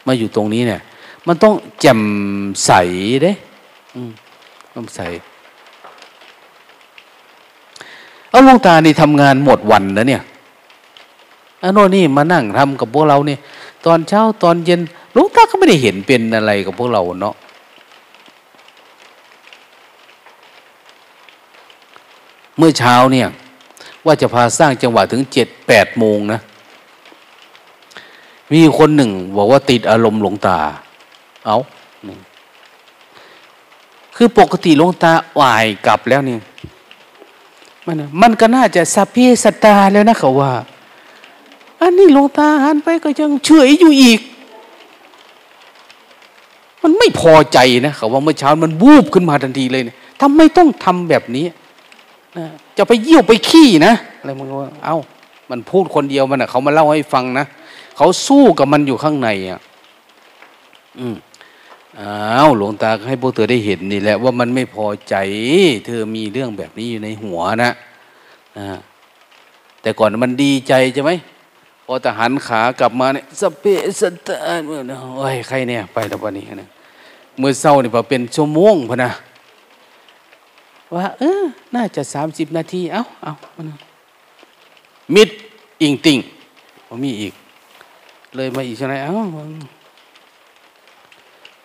มาอยู่ตรงนี้เนี่ย มันต้องแจ่มใสเด้ อืมต้องใส เอาลวงตานี่ทำงานหมดวันแล้วเนี่ยอันโน่นนี่มานั่งทำกับพวกเราเนี่ยตอนเช้าตอนเย็นลุงตาก็ไม่ได้เห็นเป็นอะไรกับพวกเราเนาะเมื่อเช้าเนี่ย ว่าจะพาสร้างจังหวะถึงเจ็ดแปดโมงนะ มีคนหนึ่งบอกว่าติดอารมณ์หลงตา เอาคือปกติหลงตาหวายกลับแล้วเนี่ย มันมันก็น่าจะสัพเพสตาแล้วนะเขาว่า อันนี้ลงตาหันไปก็ยังเฉยอยู่อีก มันไม่พอใจนะเขาว่าเมื่อเช้ามันวูบขึ้นมาทันทีเลยเนี่ยทำไมต้องทำแบบนี้จะไปเยี่ยวไปขี้นะอะไรมันว่าเอา้า มันพูดคนเดียวมันอะเขามาเล่าให้ฟังนะเขาสู้กับมันอยู่ข้างในอะ อืม อ้าวหลวงตาให้พวกเธอได้เห็นนี่แหละว่ามันไม่พอใจ เธอมีเรื่องแบบนี้อยู่ในหัวนะแต่ก่อนมันดีใจใช่ไหมพอทหารขากลับมาเนี่ยสเปสตานโอ้ยใครเนี่ยไปแล้ววันนี้นะเมื่อเศร้านี่พอเป็นชั่วโมงพนะว่า เออ น่าจะสามสิบนาที เอาเอามิดอิงติงพอมีอีก เลยมาอีกใช่ไหมเอ้า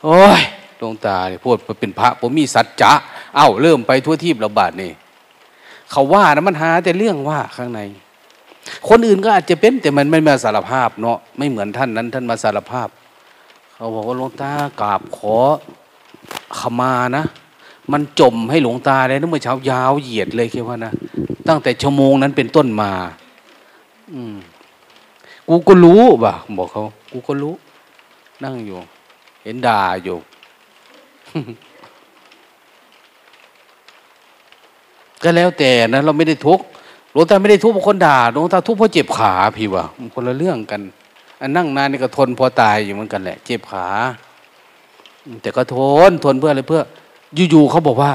โอ้ยดวงตาเนี่ยพูดเป็นพระผมมีสัจจะเอ้าเริ่มไปทั่วทีประบาดนี่เขาว่านะมันหาแต่เรื่องว่าข้างใน คนอื่นก็อาจจะเป็น แต่มันไม่มาสารภาพเนาะไม่เหมือนท่านนั้น ท่านมาสารภาพ เขาบอกว่าหลวงตากราบขอขมานะ มันจมให้หลวงตาเลยนะเมื่อเช้ายาวเหยียดเลยคิดว่านะตั้งแต่ชั่วโมงนั้นเป็นต้นมา อืมกูก็รู้บ่ะบอกเขา กูก็รู้ นั่งอยู่ เห็นด่าอยู่ ก็แล้วแต่นะเราไม่ได้ทุกข์หลวงตาไม่ได้ทุกข์เพราะคนด่าหลวงตาทุกข์เพราะเจ็บขาพี่วะคนละเรื่องกันอันนั่งนานนี่ก็ทนพอตายอยู่เหมือนกันแหละ เจ็บขา แต่ก็ทนทนเพื่ออะไรเพื่อ อยู่ๆเขาบอกว่า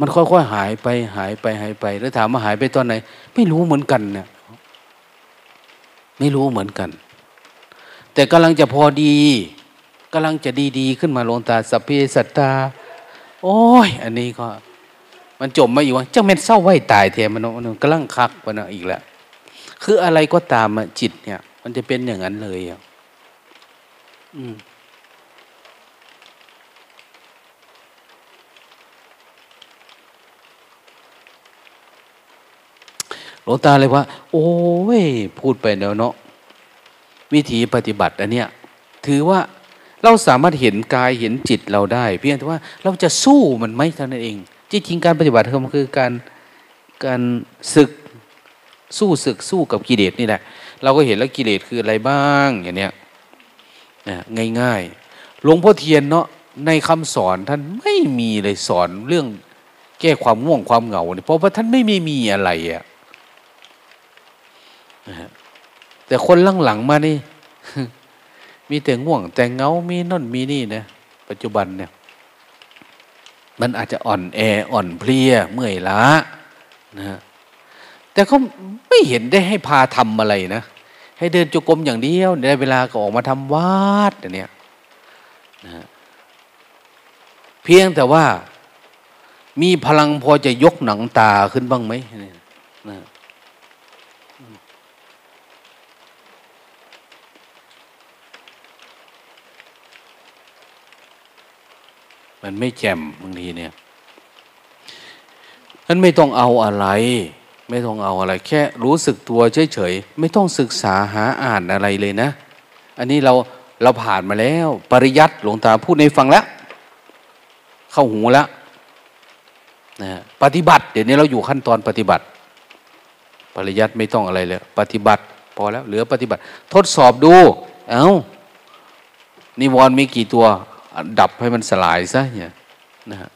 มันค่อยๆหายไป หายไปหายไป แล้วถามว่าหายไปตอนไหน ไม่รู้เหมือนกันเนี่ยไม่รู้เหมือนกัน แต่กำลังจะพอดี กำลังจะดีๆ ขึ้นมาลงตาสเพสัตตา โอ้ย อันนี้ก็ มันจมมาอยู่ว่าเจ้าเม็ดเศร้าไหวตายเทมันมันกำลังคักมันอีกแล้วคืออะไรก็ตามจิตเนี่ย มันจะเป็นอย่างนั้นเลยอะอืมหลวงตาเลยว่า โอ้ย พูดไปแล้วเนาะวิธีปฏิบัติอันเนี้ยถือว่า เราสามารถเห็นกายเห็นจิตเราได้ เพียงแต่ว่าเราจะสู้มันไหมเท่านั้นเองจริงๆการปฏิบัติธรรมคือการการศึกสู้ศึกสู้กับกิเลสนี่แหละ เราก็เห็นแล้วกิเลสคืออะไรบ้างอย่างเนี้ยง่ายๆหลวงพ่อเทียนเนาะในคำสอนท่านไม่มีเลยสอนเรื่องแก้ความง่วงความเหงาเนี่ยเพราะว่าท่านไม่ม่มีอะไรอะ่ะแต่คนหลังๆมานี่ มีแต่ง่วง แต่เงา มีน่นมีนี่นะปัจจุบันเนี่ย มันอาจจะอ่อนแออ่อนเพลียเมื่อยล้านะแต่เขาไม่เห็นได้ให้พาทำอะไรนะ ให้เดินจุกรมอย่างเดียวได้เวลาก็ออกมาทำวาดอย่างเนี้ยนะเพียงแต่ว่ามีพลังพอจะยกหนังตาขึ้นบ้างไหมนะ มันไม่แจ่มบางทีเนี่ยนั้นไม่ต้องเอาอะไร ไม่ต้องเอาอะไร แค่รู้สึกตัวเฉยๆไม่ต้องศึกษาหาอ่านอะไรเลยนะ อันนี้เราเราผ่านมาแล้ว ปริยัติหลวงตาพูดในฟังแล้ว เข้าหูแล้วนะปฏิบัติ เดี๋ยวนี้เราอยู่ขั้นตอนปฏิบัติ ปริยัติไม่ต้องอะไรเลยปฏิบัติพอแล้วเหลือปฏิบัติ ทดสอบดู เอา้านิวรณ์มีกี่ตัว ดับให้มันสลายซะเนี่ยนะฮะ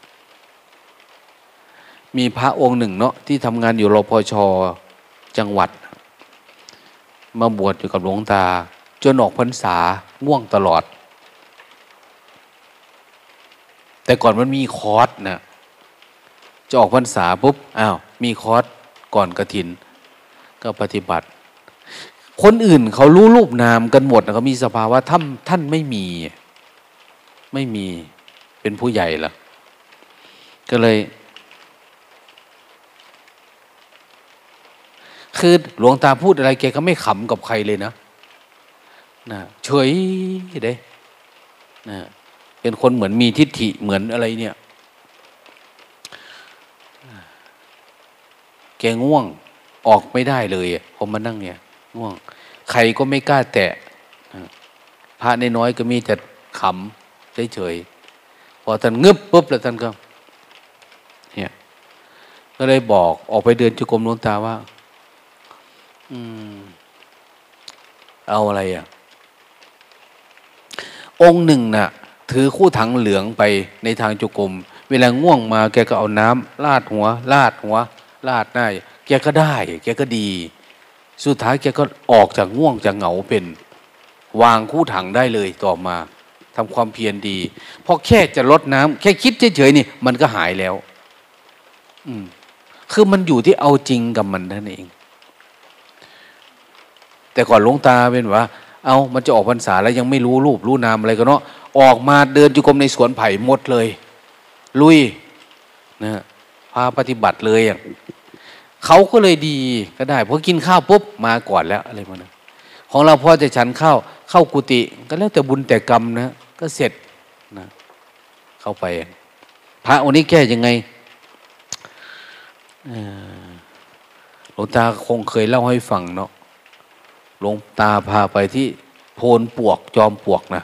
มีพระองค์หนึ่งเนาะที่ทำงานอยู่รพชจังหวัด มาบวชอยู่กับหลวงตา จนออกพรรษาง่วงตลอด แต่ก่อนมันมีคอร์สนะจะออกพรรษาปุ๊บอ้าวมีคอร์สก่อนกระถิน ก็ปฏิบัติ คนอื่นเขารู้รูปนามกันหมดนะเขามีสภาวะท่านท่านไม่มี ไม่มีเป็นผู้ใหญ่ละก็เลย คือหลวงตาพูดอะไรแกก็ไม่ขำกับใครเลยนะนะเฉยเด้นะเป็นคนเหมือนมีทิฏฐิเหมือนอะไรเนี่ยแกง่วงออกไม่ได้เลยผมมานั่งเนี่ยง่วง ใครก็ไม่กล้าแตะพระนน้อยก็มีแต่ขำ เฉยๆพอท่านงึบปุ๊บแล้วท่านก็เนี่ยก็เลยบอกออกไปเดินจุกรมหลวงตาว่า อืม เอาอะไรอะ องค์หนึ่งนะ่ะ ถือคู่ถังเหลืองไปในทางจุกรมเวลาง่วงมาแกก็เอาน้ำลาดหัวลาดหัวลาดหน้าแกก็ได้ แกก็ดี สุดท้ายแกก็ออกจากง่วงจากเหงาเป็น วางคู่ถังได้เลยต่อมา ทำความเพียรดีพอแค่จะลดน้ำแค่คิดเฉยๆนี่มันก็หายแล้ว อืมคือมันอยู่ที่เอาจริงกับมันนั่นเอง แต่ก่อนลงตาเป็นว่า เอามันจะออกพรรษาแล้วยังไม่รู้รูปรู้นามอะไรกันเนาะออกมาเดินจุกรมในสวนไผ่หมดเลย ลุยนะพาปฏิบัติเลยอะเขาก็เลยดีก็ได้เพราะกินข้าวปุ๊บมาก่อนแล้วอะไรมานะของเราพอจะฉันข้าวเข้ากุฏิก็แล้วแต่บุญแต่กรรมนะ ก็เสร็จนะเข้าไป พระองค์นี้แก้ยังไงหลวงตาคงเคยเล่าให้ฟังเนาะหลวงตาพาไปที่โพนปวกจอมปวกนะ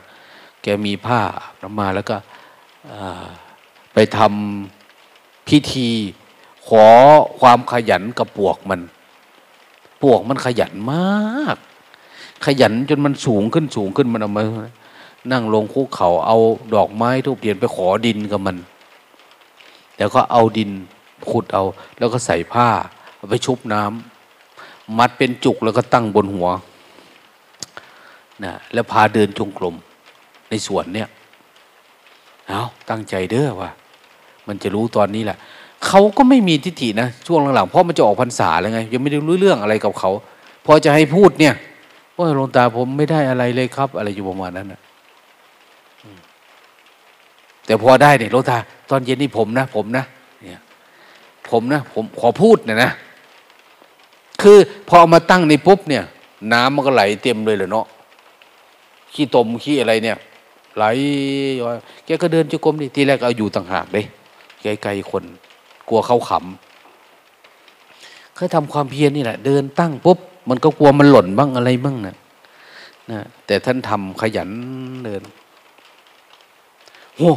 แกมีผ้าน้ำมาแล้วก็ไปทำพิธี ขอความขยันกับปวกมัน ปวกมันขยันมาก ขยันจนมันสูงขึ้นสูงขึ้นมันเอามา นั่งลงคุกเขา เอาดอกไม้ทุกเทียนไปขอดินกับมันแล้วก็เอาดินขุดเอา แล้วก็ใส่ผ้าเอาไปชุบน้ำมัดเป็นจุกแล้วก็ตั้งบนหัวนะแล้วพาเดินจงกรมในสวนเนี่ยเอาตั้งใจเด้อว่า มันจะรู้ตอนนี้แหละเขาก็ไม่มีทิฏฐินะ ช่วงหลังๆเพราะมันจะออกพรรษาแล้วไง ยังไม่ได้รู้เรื่องอะไรกับเขา พอจะให้พูดเนี่ยว่าหลวงตาผมไม่ได้อะไรเลยครับ อะไรอยู่ประมาณนั้นนะ แต่พอได้เนี่ยหลวงตาตอนเย็นนี่ผมนะ ผมนะเนี่ยผมนะ ผมขอพูดนะนะ คือพอเอามาตั้งในปุ๊บเนี่ย น้ำมันก็ไหลเต็มเลยเลยเนาะขี้ตมขี้อะไรเนี่ย ไหลแกก็เดินจุกรมดิทีแรกเอาอยู่ต่างหากเลยไกลๆคน กลัวเขาขำเคยทำความเพียรนี่แหละ เดินตั้งปุ๊บ มันก็กลัวมันหล่นบ้างอะไรบ้างนะนะแต่ท่านทำขยันเดินโอ้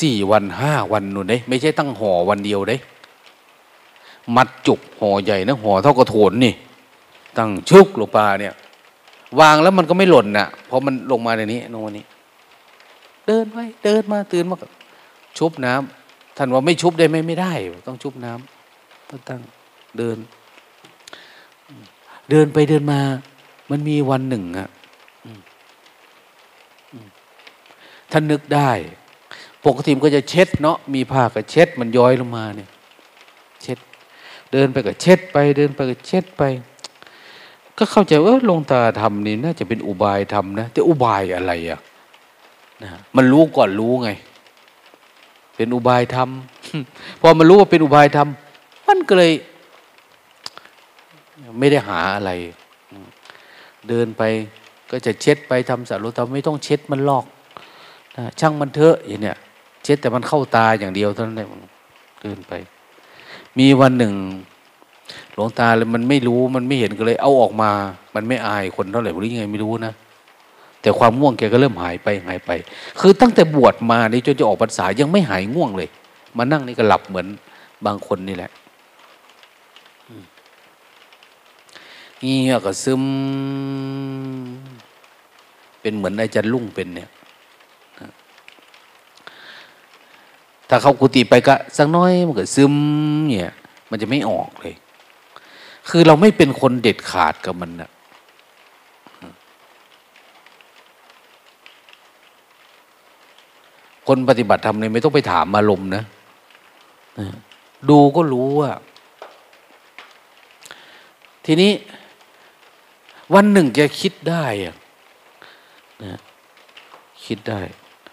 สี่วันห้าวันนู่นเด้ไม่ใช่ตั้งห่อวันเดียวเด้ มัดจุกห่อใหญ่นะห่อเท่ากระโถนนี่ ตั้งชุกลงปลาเนี่ย วางแล้วมันก็ไม่หล่นนะ่ะเพราะมันลงมาในนี้ลงมานี้ เดินไปเดินมาตื่นมาชุบน้ำท่านว่าไม่ชุบได้ไหมไม่ได้ ต้องชุบน้ำก็ตั้งเดิน เดินไปเดินมา มันมีวันหนึ่งอะท่านนึกได้ ปกติมันก็จะเช็ดเนาะมีผ้าก็เช็ดมันย้อยลงมาเนี่ย เช็ด เดินไปก็เช็ดไป เดินไปก็เช็ดไป ก็เข้าใจว่าลงตาทำนี่น่าจะเป็นอุบายทำนะแต่อุบายอะไรอะนะมันรู้ก่อนรู้ไง เป็นอุบายทำพอมันรู้ว่าเป็นอุบายทำมันก็เลย ไม่ได้หาอะไร เดินไปก็จะเช็ดไปทำสารุตาไม่ต้องเช็ดมันลอกนะช่างมันเถอะอย่างเนี้ย เช็ดแต่มันเข้าตาอย่างเดียวเท่านั้นเองเดินไป มีวันหนึ่ง หลวงตาเลยมันไม่รู้มันไม่เห็นก็เลย เอาออกมา มันไม่อายคนเท่าไหร่หรือยังไงไม่รู้นะแต่ความง่วงแกก็เริ่มหายไปหายไป คือตั้งแต่บวชมานี่จนจะออกพรรษายังไม่หายง่วงเลย มานั่งนี่ก็หลับเหมือนบางคนนี่แหละเงียก็ซึม เป็นเหมือนอาจารย์ลุ่งเป็นเนี่ย ถ้าเขากุฏิไปก็สักน้อยมันก็ซึมเนี่ย มันจะไม่ออกเลย คือเราไม่เป็นคนเด็ดขาดกับมันนะคนปฏิบัติธรรมเนี่ยไม่ต้องไปถามอารมณ์นะ ดูก็รู้ว่า ทีนี้วันหนึ่งแกคิดได้อะนะคิดได้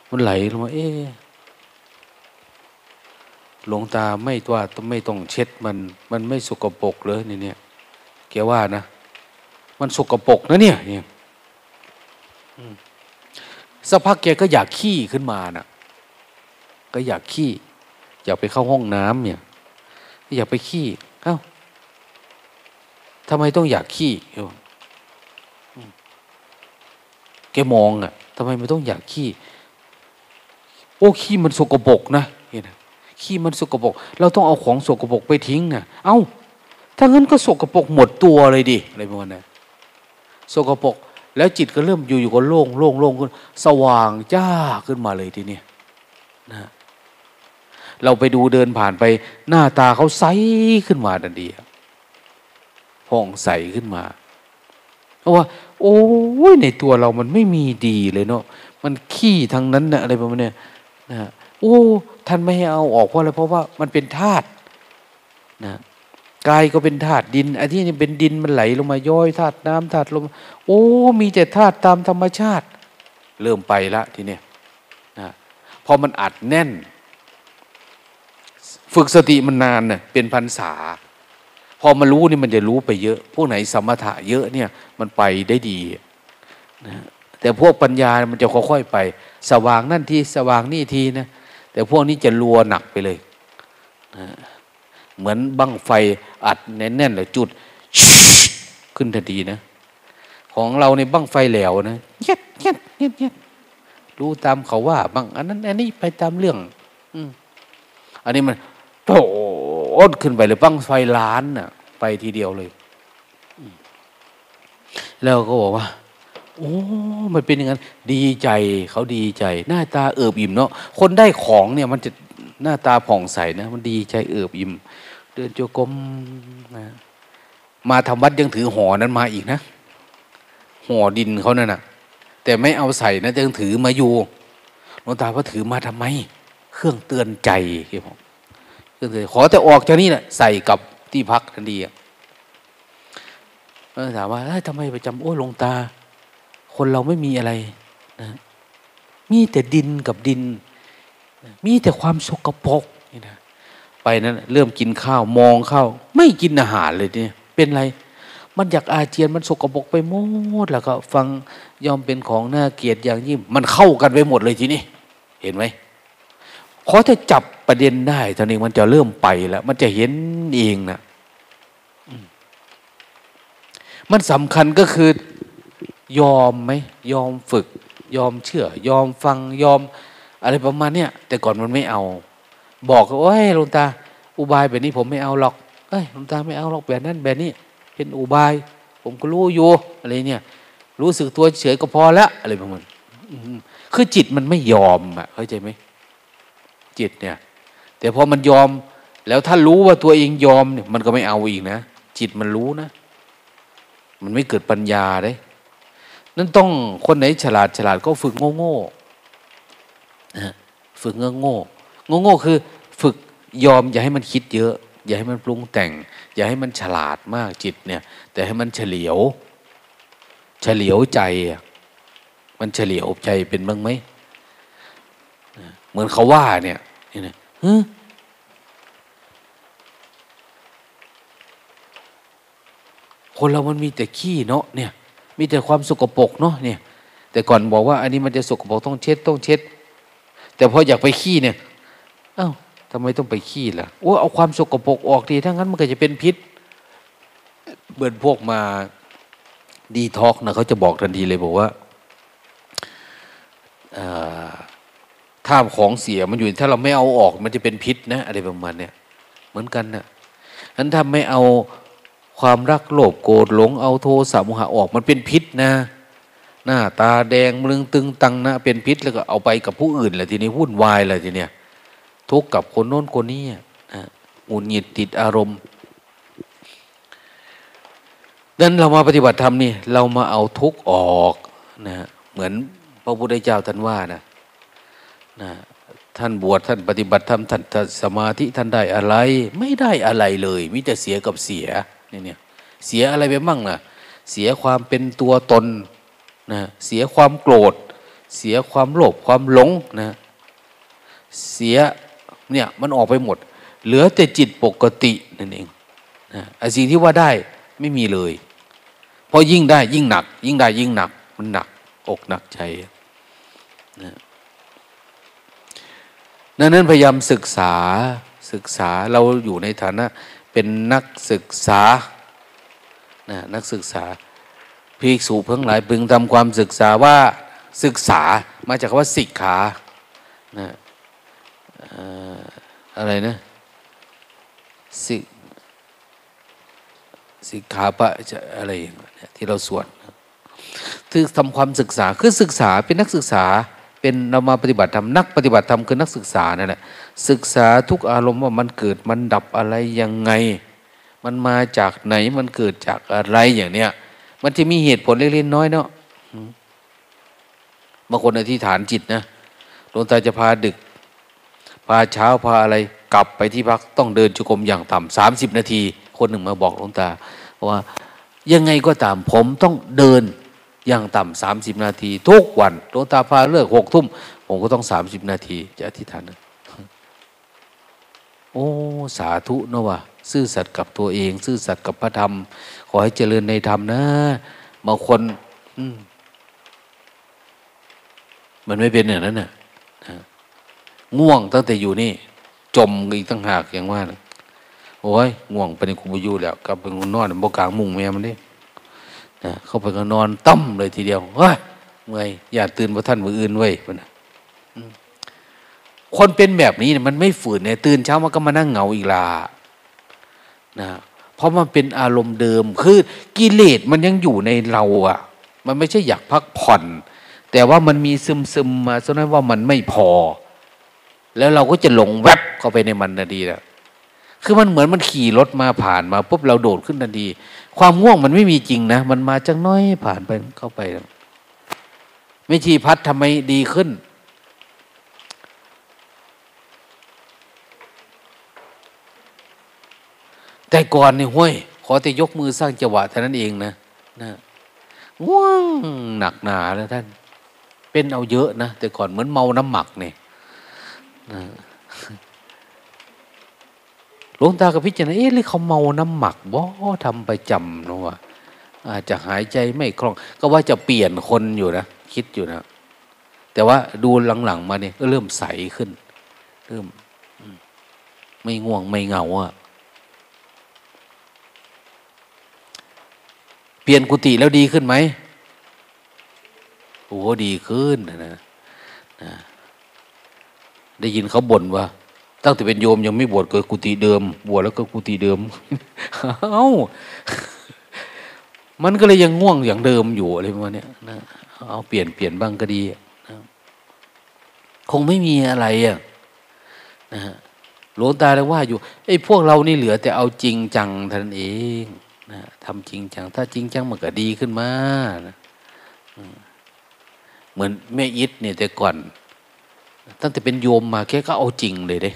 มันไหลลงมา เอ๊ะ หลวงตาไม่ว่าไม่ต้องเช็ดมัน มันไม่สกปรกเลยนี่เนี่ยแกว่านะ มันสกปรกนะเนี่ยเนี่ยสักพักแกก็อยากขี้ขึ้นมานะ่ะ ก็อยากขี้ อยากไปเข้าห้องน้ำเนี่ย อยากไปขี้เอ้าทำไมต้องอยากขี้แกมองอะ่ะทำไมไม่ต้องอยากขี้ โอ้ขี้มันสกปรกนะเห็นไหม ขี้มันสกปรกเราต้องเอาของสกปรกไปทิ้งนะ่ะเอา้าถ้างั้นก็สกปรกหมดตัวเลยดิอะไรประมาณนั้นสกปรกแล้วจิตก็เริ่มอยู่อยู่ก็โล่งโล่งโล่งขึ้นสว่างจ้าขึ้นมาเลยทีนี้นะเราไปดูเดินผ่านไปหน้าตาเขาใสขึ้นมาดันดีผ่องใสขึ้นมาเพราะว่า โอ้ยในตัวเรามันไม่มีดีเลยเนาะมันขี้ทางนั้นนะอะไรประมาณนี้นะ โอ้ท่านไม่ให้เอาออกเพราะอะไรเพราะว่ามันเป็นธาตุนะกายก็เป็นธาตุดินอันที่นี่เป็นดินมันไหลลงมาย่อยธาตุน้ำธาตุลม โอ้ มีแต่ธาตุตามธรรมชาติ เริ่มไปละทีเนี้ยนะพอมันอัดแน่น ฝึกสติมันนานเน่ยเป็นพันษา พอมารู้นี่มันจะรู้ไปเยอะ พวกไหนสมถะเยอะเนี่ยมันไปได้ดีนะแต่พวกปัญญามันจะค่อยๆไป สว่างนั่นทีสว่างนี่ทีนะ แต่พวกนี้จะรัวหนักไปเลยนะเหมือนบั้งไฟอัดแน่นๆเลยจุด ขึ้นทันทีนะ ของเราในบั้งไฟแหลวนะเย็ดเย็ดเย็ดเย็ดรู้ตามเขาว่าบางอันนั้นอันนี้ไปตามเรื่อง อืมอันนี้มันโตดขึ้นไปเลยบั้งไฟล้านน่ะ ไปทีเดียวเลย แล้วก็บอกว่า โอ้มันเป็นอย่างนั้น ดีใจเขาดีใจ หน้าตาเอิบอิ่มเนาะคนได้ของเนี่ยมันจะหน้าตาผ่องใสนะ มันดีใจเอิบอิ่ม เดินโจกมนะมาทำวัดยังถือห่อนั้นมาอีกนะห่อดินเขานั่นนะแต่ไม่เอาใส่นะยังถือมาอยู่หลวงตาว่าถือมาทำไม เครื่องเตือนใจที่ผมเครื่องเตือนขอแต่ออกจากนี่แหละใส่กับที่พักทันทีอะถามว่าทำไมไปจำโอ้หลวงตา คนเราไม่มีอะไรนะมีแต่ดินกับดิน มีแต่ความสกปรกนี่นะไปนั้นเริ่มกินข้าวมองข้าวไม่กินอาหารเลยเนี่ยเป็นไร มันอยากอาเจียนมันสกปรกไปหมดแล้วก็ฟังยอมเป็นของน่าเกลียดอย่างยิ่งมันเข้ากันไปหมดเลยทีนี้เห็นไหมขอถ้าจับประเด็นได้ตอนนี้มันจะเริ่มไปแล้ว มันจะเห็นเองนะมันสำคัญก็คือ ยอมไหมยอมฝึก ยอมเชื่อ ยอมฟังยอม อะไรประมาณเนี้ยแต่ก่อนมันไม่เอา บอกว่าเฮ้ยลุงตา อุบายแบบนี้ผมไม่เอาหรอกเอ้ยลุงตาไม่เอาหรอกแบบนั้นแบบนี้เป็นอุบาย ผมก็รู้อยู่อะไรเนี่ยรู้สึกตัวเฉยก็พอแล้วอะไรประมาณคือจิตมันไม่ยอมอะเข้าใจไหมจิตเนี่ย แต่พอมันยอม แล้วถ้ารู้ว่าตัวเองยอมเนี่ย มันก็ไม่เอาอีกนะจิตมันรู้นะ มันไม่เกิดปัญญาเลย นั่นต้องคนไหนฉลาดฉลาดก็ฝึกโง่โง่ฝึกเงโง่โง่โง่คือฝึกยอมอย่าให้มันคิดเยอะ อย่าให้มันปรุงแต่ง อย่าให้มันฉลาดมากจิตเนี่ย แต่ให้มันเฉลียว เฉลียวใจ มันเฉลียวใจเป็นบ้างไหมเหมือนเขาว่าเนี่ยนี่นะคนเรามันมีแต่ขี้เนาะเนี่ย มีแต่ความสกปรกเนาะเนี่ย แต่ก่อนบอกว่า อันนี้มันจะสกปรกต้องเช็ดต้องเช็ด แต่พออยากไปขี้เนี่ย เอา้าทำไมต้องไปขี้ล่ะโอ้เอาความสกปรกออกดีถ้างั้นมันก็จะเป็นพิษเบิร์นพวกมาดีท็อกนะเขาจะบอกทันทีเลยบอกว่าถ้าของเสียมันอยู่ถ้าเราไม่เอาออกมันจะเป็นพิษนะอะไรประมาณเนี้ยเหมือนกันนะนั้นถ้าไม่เอา ความรักโลภโกรธหลงเอาโทสะโมหะออกมันเป็นพิษนะ หน้าตาแดงมึงตึงตังนะเป็นพิษแล้วก็เอาไปกับผู้อื่นแหละทีนี้วุ่นวายเลยทีเนี้ยทุกกับคนโน้นคนนี้นะอุนหงิดติดอารมณ์ดังนั้นเรามาปฏิบัติธรรมนี่เรามาเอาทุกออกนะเหมือนพระพุทธเจ้าท่านว่านะนะท่านบวชท่านปฏิบัติธรรมท่านสมาธิท่านได้อะไร ไม่ได้อะไรเลยมิแต่เสียกับเสีย เนี่ยเสียอะไรไปบ้างนะเสียความเป็นตัวตนนะเสียความโกรธ เสียความโลภความหลงนะเสียเนี่ยมันออกไปหมด เหลือแต่จิตปกตินั่นเองนะไอ้สิ่งที่ว่าได้ไม่มีเลยเพราะยิ่งได้ยิ่งหนัก ยิ่งได้ยิ่งหนัก มันหนัก อกหนักใจนะนั้นพยายามศึกษาศึกษาเราอยู่ในฐานะ เป็นนักศึกษานะนักศึกษาภิกษุเพิ่งหลายพึงทำความศึกษาว่าศึกษามาจากคำว่าสิกขานะอะไรนะสิสิกขาปะจะอะไรอย่างเงี้ยที่เราสวดคือทำความศึกษาคือศึกษาเป็นนักศึกษา เป็นเรามาปฏิบัติธรรมนักปฏิบัติธรรมคือนักศึกษานั่นแหละศึกษาทุกอารมณ์ว่ามันเกิดมันดับอะไรยังไง มันมาจากไหนมันเกิดจากอะไรอย่างเนี้ยมันจะมีเหตุผลเล็กๆน้อยเนาะบางคนอธิษฐานจิตนะหลวงตาจะพาดึก พาเช้าพาอะไรกลับไปที่พักต้องเดินจุกรมอย่างต่ำสามสิบนาที คนหนึ่งมาบอกหลวงตาว่ายังไงก็ตามผมต้องเดิน อย่างต่ำสามสิบนาที ทุกวันหลวงตาพาเลิกหกทุ่ม ผมก็ต้องสามสิบนาที จะอธิษฐานโอ้สาธุนะวะซื่อสัตย์กับตัวเอง ซื่อสัตย์กับพระธรรม ขอให้เจริญในธรรมนะบางคนมันไม่เป็นอย่างนั้นน่ะง่วงตั้งแต่อยู่นี่ จมอีกตั้งหากอย่างว่าโอ้ยง่วงไปในคุบยูแล้วกลับไปนอนบกลางมุงแม่มันนี่ นะเข้าไปก็นอนตั้มเลยทีเดียวเฮ้ยเมื่อยอย่าตื่นพระท่านมืออื่นไว้นะคนเป็นแบบนี้มันไม่ฝืนเนี่ยตื่นเช้ามันก็มานั่งเหงาอีกลานะเพราะมันเป็นอารมณ์เดิม คือกิเลสมันยังอยู่ในเราอะ มันไม่ใช่อยากพักผ่อน แต่ว่ามันมีซึมซึมมาฉะนั้นว่ามันไม่พอ แล้วเราก็จะหลงแวบเข้าไปในมันนาทีแล้วคือมันเหมือนมันขี่รถมาผ่านมาปุ๊บเราโดดขึ้นทันที ความง่วงมันไม่มีจริงนะ มันมาจังน้อยผ่านไปเข้าไปวิถีพัดทำไมดีขึ้น แต่ก่อนนี่ห้วย ขอแต่ยกมือสร้างจังหวะเท่านั้นเองนะนะง่วงหนักหนาแล้วท่าน เป็นเอาเยอะนะ แต่ก่อนเหมือนเมาน้ำหมักเนี่ยนะ ลวงตากับพิจารณาเอ๊ะหรือเขาเมาน้ำหมักบ่ทำประจำนะวะอาจจะหายใจไม่คล่อง ก็ว่าจะเปลี่ยนคนอยู่นะคิดอยู่นะ แต่ว่าดูหลังๆมาเนี่ยก็เริ่มใสขึ้น เริ่ม ไม่ง่วงไม่เหงาอะเปลี่ยนกุฏิแล้วดีขึ้นไหมโอ้ดีขึ้นนะนะได้ยินเขาบ่นว่า ตั้งแต่เป็นโยมยังไม่บวชเกิดกุฏิเดิม บวชแล้วก็กุฏิเดิมเอ้ามันก็เลยยังง่วงอย่างเดิมอยู่อะไรประมาณนี้นะเอาเปลี่ยนเปลี่ยนบ้างก็ดีนะคงไม่มีอะไรอะนะฮะหลวงตาเลยว่าอยู่ไอ้พวกเรานี่เหลือแต่เอาจริงจังท่านเองนะทำจริงจัง ถ้าจริงจังมันก็ดีขึ้นมานะเหมือนแม่อิทเนี่ยแต่ก่อน ตั้งแต่เป็นโยมมาแค่ก็เอาจริงเลยเด้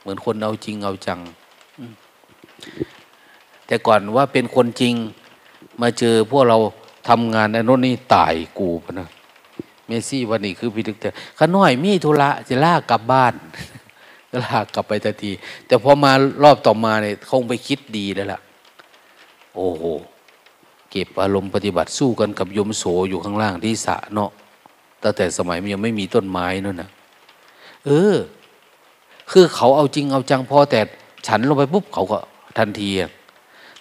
เหมือนคนเอาจริงเอาจัง แต่ก่อนว่าเป็นคนจริง มาเจอพวกเราทำงานในโน่นนี่ตายกูพนะเมซี่วันนี้คือพิทึกแต่ข้าน้อยมีธุระจะลากกลับบ้านก็ลากกลับไปทันที แต่พอมารอบต่อมาเนี่ยคงไปคิดดีแล้วล่ะ โอ้โห เก็บอารมณ์ปฏิบัติสู้กันกับยมโสอยู่ข้างล่างที่สะเนาะตั้งแต่สมัยมันยังไม่มีต้นไม้นั่นนะเออ คือเขาเอาจริงเอาจังพอแต่ฉันลงไปปุ๊บเขาก็ทันที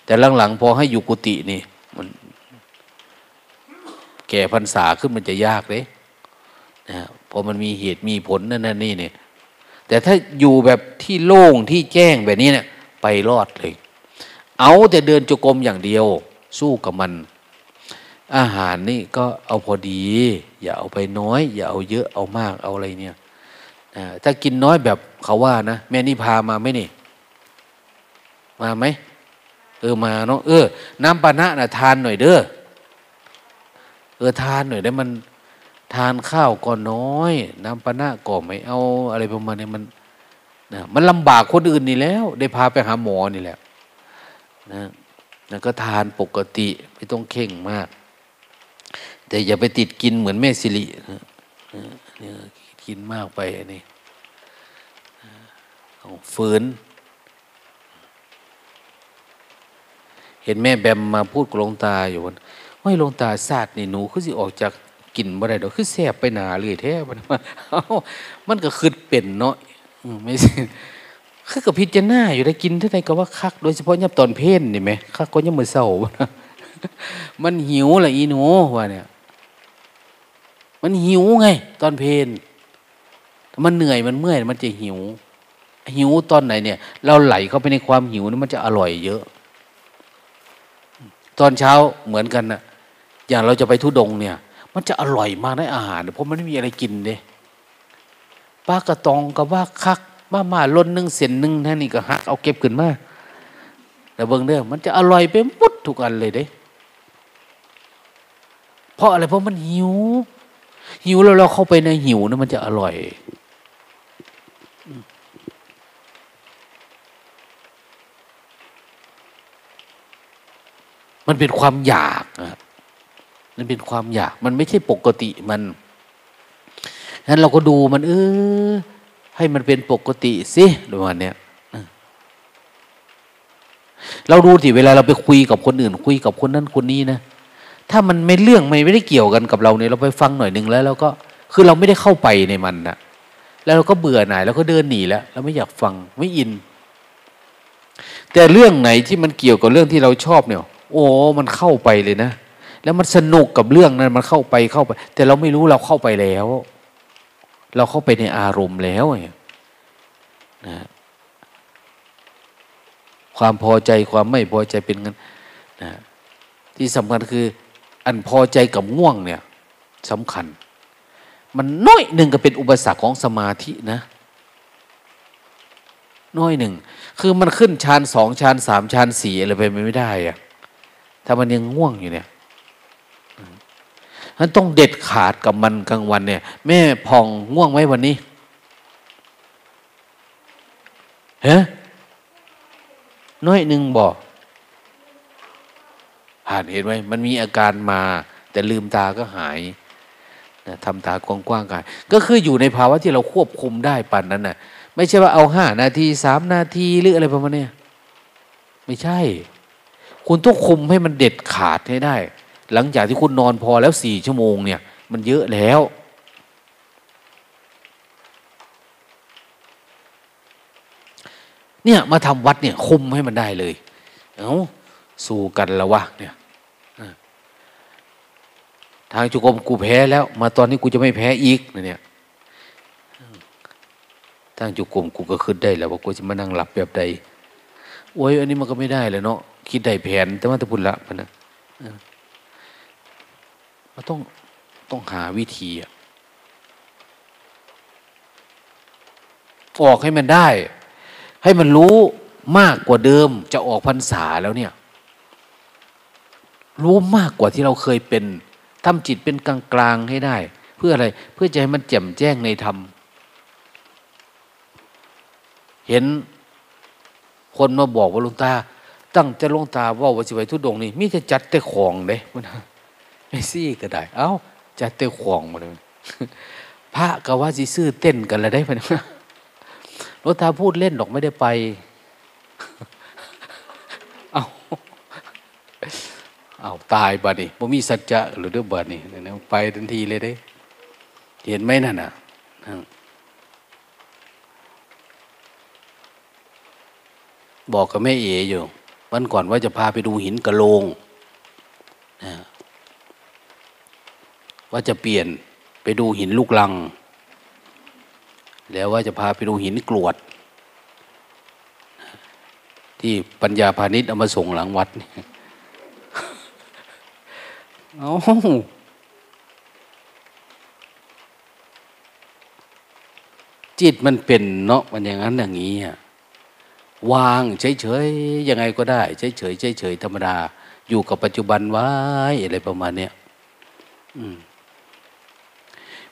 แต่หลังๆพอให้อยู่กุฏินี่มัน แก่พรรษาขึ้นมันจะยากเลยนะพอมันมีเหตุมีผลนั่นนี่เนี่ย แต่ถ้าอยู่แบบที่โล่งที่แจ้งแบบนี้เนี่ย ไปรอดเลย เอาแต่เดินจกรมอย่างเดียว สู้กับมัน อาหารนี่ก็เอาพอดี อย่าเอาไปน้อย อย่าเอาเยอะเอามากเอาอะไรเนี่ย ถ้ากินน้อยแบบเขาว่านะแม่นี่พามาไหมนี่ มาไหมเออมาเนาะเออ น้ำปานะนะทานหน่อยเด้อเออทานหน่อยได้มันทานข้าวก็น้อย น้ำปานะก็ไม่เอา อะไรประมาณนี้มันนะมันลำบากคนอื่นนี่แล้ว ได้พาไปหาหมอนี่แหละนะแล้วก็ทานปกติไม่ต้องเข่งมาก แต่อย่าไปติดกินเหมือนแม่สิรินะนะ กินมากไปอันนี้ฝืน เห็นแม่แบมมาพูดกับลงตาอยู่วันว่าลงตาศาสตร์นี่หนูคือสิออกจากกินบ่ได้ดอกคือแสบไปหนาเลยแท้มันมันก็คือเป็นเนาะไม่ใช่คือกับพิจารณาอยู่ได้กินเท่าไหร่ก็ว่าคัก โดยเฉพาะยับตอนเพลนนี่ไหมคักก็ยังมือเศร้ามันหิวแหละอีหนูว่าเนี่ย มันหิวไง ตอนเพลน มันเหนื่อยมันเมื่อยมันจะหิว หิวตอนไหนเนี่ย เราไหลเข้าไปในความหิวนี่มันจะอร่อยเยอะ ตอนเช้าเหมือนกันนะอย่างเราจะไปทุดงเนี่ย มันจะอร่อยมากในอาหาร เพราะมันไม่มีอะไรกินเด้ปลากระตองกับว่าคักมามาล้นหนึ่งเส้นหนึ่งท่านี่ก็หักเอาเก็บขึ้นมาแต่เบิ่งเด้อมันจะอร่อยไปหมดทุกอันเลยเด้ เพราะอะไรเพราะมันหิว หิวแล้วเราเข้าไปในหิวนะมันจะอร่อย มันเป็นความอยากอะมันเป็นความอยาก มันไม่ใช่ปกติมันฉะนั้นเราก็ดูมัน เออ ให้มันเป็นปกติสิประมาณนี้เราดูสิเวลาเราไปคุยกับคนอื่น คุยกับคนนั้นคนนี้นะถ้ามันไม่เรื่องไม่ได้เกี่ยวกันกับเราเนี่ยเราไปฟังหน่อยหนึ่งแล้วเราก็คือเราไม่ได้เข้าไปในมันนะแล้วเราก็เบื่อหน่ายแล้วก็เดินหนีแล้ว เราไม่อยากฟังไม่อิน แต่เรื่องไหนที่มันเกี่ยวกับเรื่องที่เราชอบเนี่ย โอ้มันเข้าไปเลยนะ แล้วมันสนุกกับเรื่องนั้นมันเข้าไปเข้าไป แต่เราไม่รู้เราเข้าไปแล้ว เราเข้าไปในอารมณ์แล้วนะความพอใจความไม่พอใจเป็นกันนะที่สำคัญคือ อันพอใจกับง่วงเนี่ยสำคัญ มันน้อยหนึ่งก็เป็นอุปสรรคของสมาธินะน้อยหนึ่ง คือมันขึ้นชานสองชานสามชานสี่อะไรไปไม่ได้อะ ถ้ามันยังง่วงอยู่เนี่ยนั้นต้องเด็ดขาดกับมันกลางวันเนี่ย แม่พองง่วงไหมวันนี้ฮะน้อยหนึ่งบอกผ่านเห็นไหมมันมีอาการมา แต่ลืมตาก็หายนะทำตากว้างๆกันก็คืออยู่ในภาวะที่เราควบคุมได้ปันนั้นนะ่ะ ไม่ใช่ว่าเอาห้านาทีสามนาทีหรืออะไรประมาณนี้ไม่ใช่ คุณต้องคุมให้มันเด็ดขาดให้ได้ หลังจากที่คุณนอนพอแล้วสี่ชั่วโมงเนี่ย มันเยอะแล้ว เนี่ยมาทำวัดเนี่ย คุมให้มันได้เลย เอา้าสู้กันแล้ววะเนี่ยทางจุกรมกูแพ้แล้ว มาตอนนี้กูจะไม่แพ้อีกเนี่ยทางจุกรมกูก็ขึ้นได้แล้วว่ากูจะมานั่งหลับแบบใดโอ้ยอันนี้มันก็ไม่ได้เลยเนาะ คิดได้แผน แต่ว่าตะพุนละมันนะมันต้องต้องหาวิธีออกให้มันได้ ให้มันรู้มากกว่าเดิม จะออกพรรษาแล้วเนี่ย รู้มากกว่าที่เราเคยเป็นทำจิตเป็นกลางกลางให้ได้ เพื่ออะไรเพื่อจะให้มันแจ่มแจ้งในธรรมเห็นคนมาบอกว่าลุงตา ตั้งจะลุงตาว่าวัชิไวทุดงนี่มิจะจัดแต่ของเด้มันไม่ซี่ก็ได้ เอ้า จัดแต่ของมาเลยพระก็ว่าสิซื้อเต้นกันแล้วได้ไหมรถตาพูดเล่นหรอกไม่ได้ไป เอาเอาตายบัดนี่บ่มีสัจจะหรือเรื่องบัดนี่เนี่ยไปทันทีเลยได้ เห็นไหมนั่นน่ะบอกกับแม่เอ๋อยู่ วันก่อนว่าจะพาไปดูหินกระโลงนะว่าจะเปลี่ยนไปดูหินลูกลัง แล้วว่าจะพาไปดูหินกรวด ที่ปัญญาพาณิชย์เอามาส่งหลังวัดเอาจิตมันเป็นเนาะมันอย่างนั้นอย่างนี้อะ วางเฉยๆยังไงก็ได้เฉยๆเฉยๆธรรมดา อยู่กับปัจจุบันไว้อะไรประมาณเนี้ย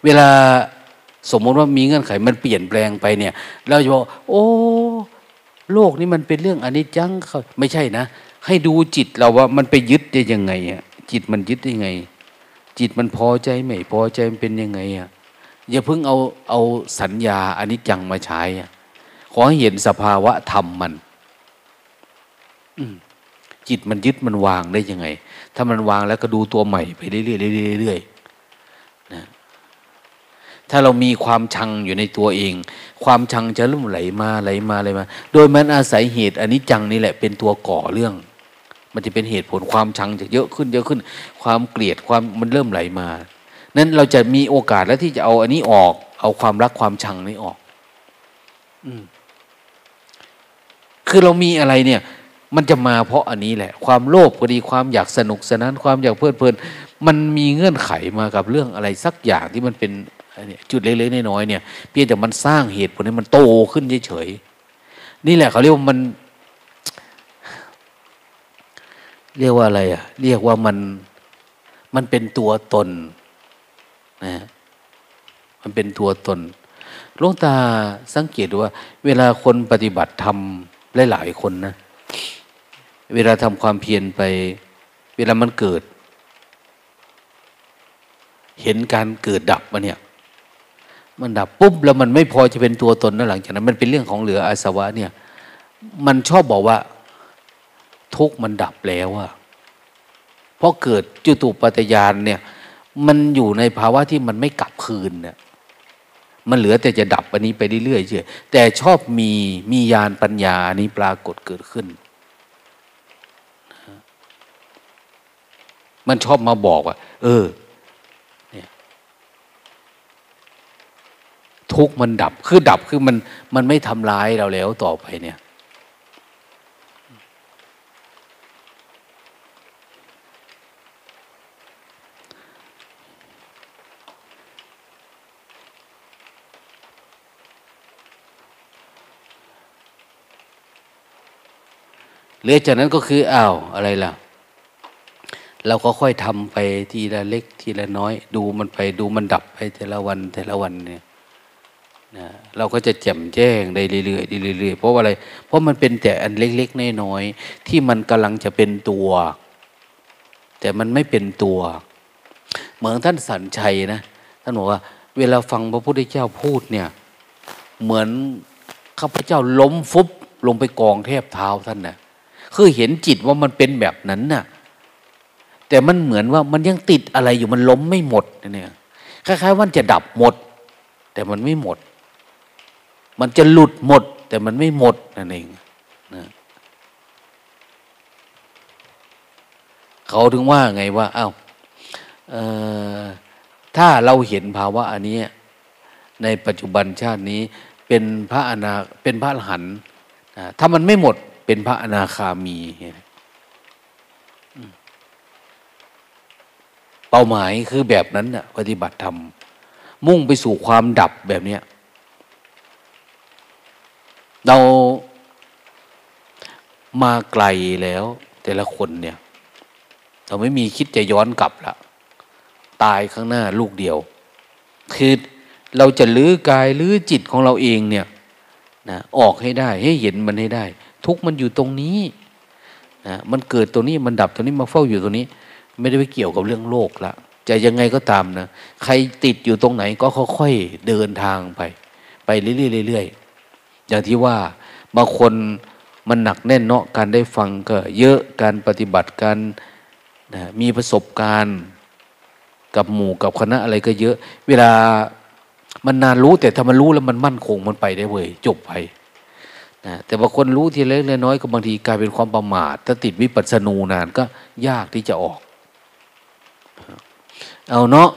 เวลาสมมติว่ามีเงื่อนไขมันเปลี่ยนแปลงไปเนี่ย เราจะบอกโอ้โลกนี้มันเป็นเรื่องอนิจจังเขาไม่ใช่นะ ให้ดูจิตเราว่ามันไปยึดได้ยังไงอะจิตมันยึดได้ยังไง จิตมันพอใจไม่พอใจมันเป็นยังไงอะอย่าเพิ่งเอาเอาสัญญาอนิจจังมาใช้อะ อให้เห็นสภาวะธรรมมันจิตมันยึดมันวางได้ยังไง ถ้ามันวางแล้วก็ดูตัวใหม่ไปเรื่อยๆเรื่อยๆนะถ้าเรามีความชังอยู่ในตัวเอง ความชังจะลุ่มไหลมาไหลมาไหลมา โดยมันอาศัยเหตุอันนี้จังนี่แหละเป็นตัวก่อเรื่อง มันจะเป็นเหตุผลความชังจะเยอะขึ้นเยอะขึ้น ความเกลียดความมันเริ่มไหลมา นั้นเราจะมีโอกาสแล้วที่จะเอาอันนี้ออก เอาความรักความชังนี้ออก อืม คือเรามีอะไรเนี่ย มันจะมาเพราะอันนี้แหละ ความโลภก็ดีความอยากสนุกสนานความอยากเพลิดเพลิน มันมีเงื่อนไขมากับเรื่องอะไรสักอย่างที่มันเป็นจุดเล็กๆน้อยๆเนี่ยเพียงแต่มันสร้างเหตุผลให้มันโตขึ้นเฉยๆนี่แหละเขาเรียกว่ามัน เรียกว่าอะไรอะเรียกว่ามันมันเป็นตัวตนนะมันเป็นตัวตนหลวงตาสังเกตว่า เวลาคนปฏิบัติธรรม หลายๆคนนะ เวลาทำความเพียรไป เวลามันเกิด เห็นการเกิดดับมาเนี่ย มันดับปุ๊บแล้วมันไม่พอจะเป็นตัวตนนะหลังจากนั้น มันเป็นเรื่องของเหลืออาสวะเนี่ย มันชอบบอกว่า ทุกมันดับแล้วอะเพราะเกิดจุตุปัตยานเนี่ย มันอยู่ในภาวะที่มันไม่กลับคืนเนี่ย มันเหลือแต่จะดับอันนี้ไปเรื่อยๆเฉยแต่ชอบมีมียานปัญญานี้ปรากฏเกิดขึ้น มันชอบมาบอกว่า เออเนี่ยทุกมันดับคือดับคือมันมันไม่ทำร้ายเราแล้วต่อไปเนี่ย หรือจากนั้นก็คืออ้าวอะไรล่ะ เราก็ค่อยทำไปทีละเล็กทีละน้อย ดูมันไปดูมันดับไปแต่ละวันแต่ละวันเนี่ยนะเราก็จะแจ่มแจ้งได้เรื่อยๆเรื่อยๆเพราะว่าอะไร เพราะมันเป็นแต่อันเล็กๆน้อยๆที่มันกำลังจะเป็นตัว แต่มันไม่เป็นตัว เหมือนท่านสันชัยนะท่านบอกว่า เวลาฟังพระพุทธเจ้าพูดเนี่ย เหมือนข้าพเจ้าล้มฟุบลงไปกองเทบเท้าท่านนะ่ะ คือเห็นจิตว่ามันเป็นแบบนั้นน่ะ แต่มันเหมือนว่ามันยังติดอะไรอยู่มันล้มไม่หมดเนี่ยคล้ายๆว่าจะดับหมด แต่มันไม่หมด มันจะหลุดหมด แต่มันไม่หมดนั่นเองนะเขาถึงว่าไงว่าอา้าวถ้าเราเห็นภาวะอันนี้ ในปัจจุบันชาตินี้เป็นพระอนาเป็นพระอรหันต์ถ้ามันไม่หมด เป็นพระอนาคามีเป้าหมายคือแบบนั้นน่ะ ปฏิบัติธรรม มุ่งไปสู่ความดับแบบเนี้ยเรามาไกลแล้ว แต่ละคนเนี่ย เราไม่มีคิดจะย้อนกลับละตายข้างหน้าลูกเดียว คือเราจะลื้อกายลื้อจิตของเราเองเนี่ยนะออกให้ได้ให้เห็นมันให้ได้ ทุกมันอยู่ตรงนี้นะมันเกิดตรงนี้มันดับตรงนี้มาเฝ้าอยู่ตรงนี้ ไม่ได้ไปเกี่ยวกับเรื่องโลกละจะยังไงก็ตามนะใครติดอยู่ตรงไหนก็ค่อยๆเดินทางไป ไปเรื่อยๆอย่างที่ว่าบางคนมันหนักแน่นเนาะการได้ฟังก็เยอะการปฏิบัติการนะมีประสบการณ์กับหมู่กับคณะอะไรก็เยอะ เวลามันนานรู้แต่ถ้ามันรู้แล้วมันมั่นคงมันไปได้เว้ยจบไป นะแต่บางคนรู้ทีเล็กเน้อยก็บางทีกลายเป็นความประมาท ถ้าติดวิปัสสนูนานก็ยากที่จะออก เอาเนาะ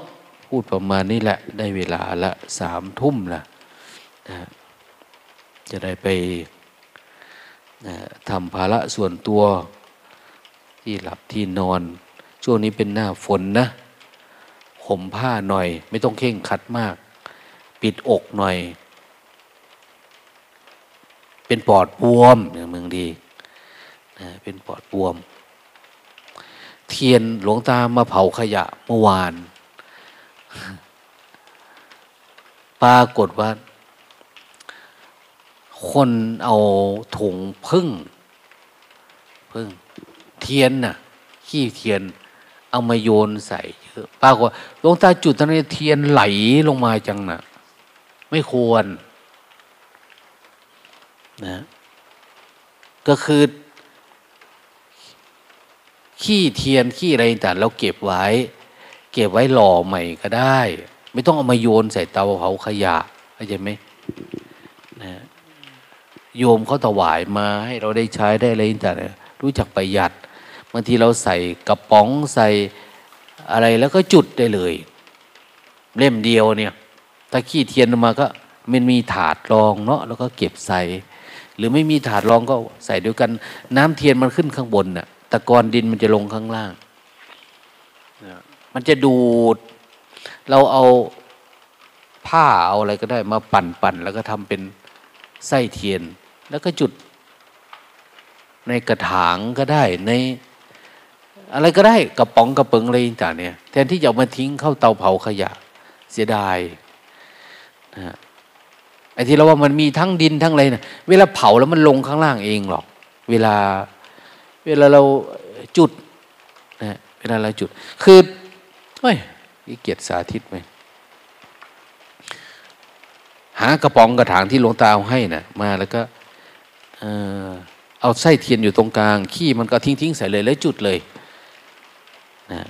พูดประมาณนี้แหละ ได้เวลาละสามทุ่มละนะจะได้ไปนะทำภาระส่วนตัวที่หลับที่นอน ช่วงนี้เป็นหน้าฝนนะห่มผ้าหน่อย ไม่ต้องเข่งคัดมาก ปิดอกหน่อย เป็นปอดบวมอย่างเมืองดีนะเป็นปอดบวม เทียนหลวงตามาเผาขยะเมื่อวาน ปรากฏว่า คนเอาถุงพึ่งพึ่ง เทียนน่ะ ขี้เทียน เอามาโยนใส่ปรากฏหลวงตาจุดตอนนี้เทียนไหลลงมาจังนะ่ะ ไม่ควร นะก็คือขี้เทียนขี้อะไรต่างเราเก็บไว้ เก็บไว้หล่อใหม่ก็ได้ ไม่ต้องเอามาโยนใส่เตาเผาขยะเข้าใจไหมนะโยมเขาถวายมาให้เราได้ใช้ได้อะไรต่างรู้จักประหยัดบางทีเราใส่กระป๋องใส่อะไรแล้วก็จุดได้เลย เล่มเดียวเนี่ย ถ้าขี้เทียนมาก็มันมีถาดรองเนาะแล้วก็เก็บใส่ หรือไม่มีถาดรองก็ใส่เดียวกัน น้ำเทียนมันขึ้นข้างบนน่ะตะกอนดินมันจะลงข้างล่าง มันจะดูด เราเอาผ้าเอาอะไรก็ได้มาปั่นปั่นแล้วก็ทำเป็นไส้เทียน แล้วก็จุด ในกระถางก็ได้ในอะไรก็ได้กระป๋องกระเปิงอะไรต่างเนี่ยแทนที่จะมาทิ้งเข้าเตาเผาขยะเสียดายนะ ไอ้ที่เราว่ามันมีทั้งดินทั้งอะไรนะเวลาเผาแล้วมันลงข้างล่างเองหรอก เวลาเวลาเราจุดนะเวลาเราจุด คือเฮ้ยเกียรติสาธิตไหมหากระป๋องกระถางที่หลวงตาเอาให้นะ่ะมาแล้วก็เอาไส้เทียนอยู่ตรงกลาง ขี้มันก็ทิ้งทิ้งใส่เลยแล้วจุดเลยนะ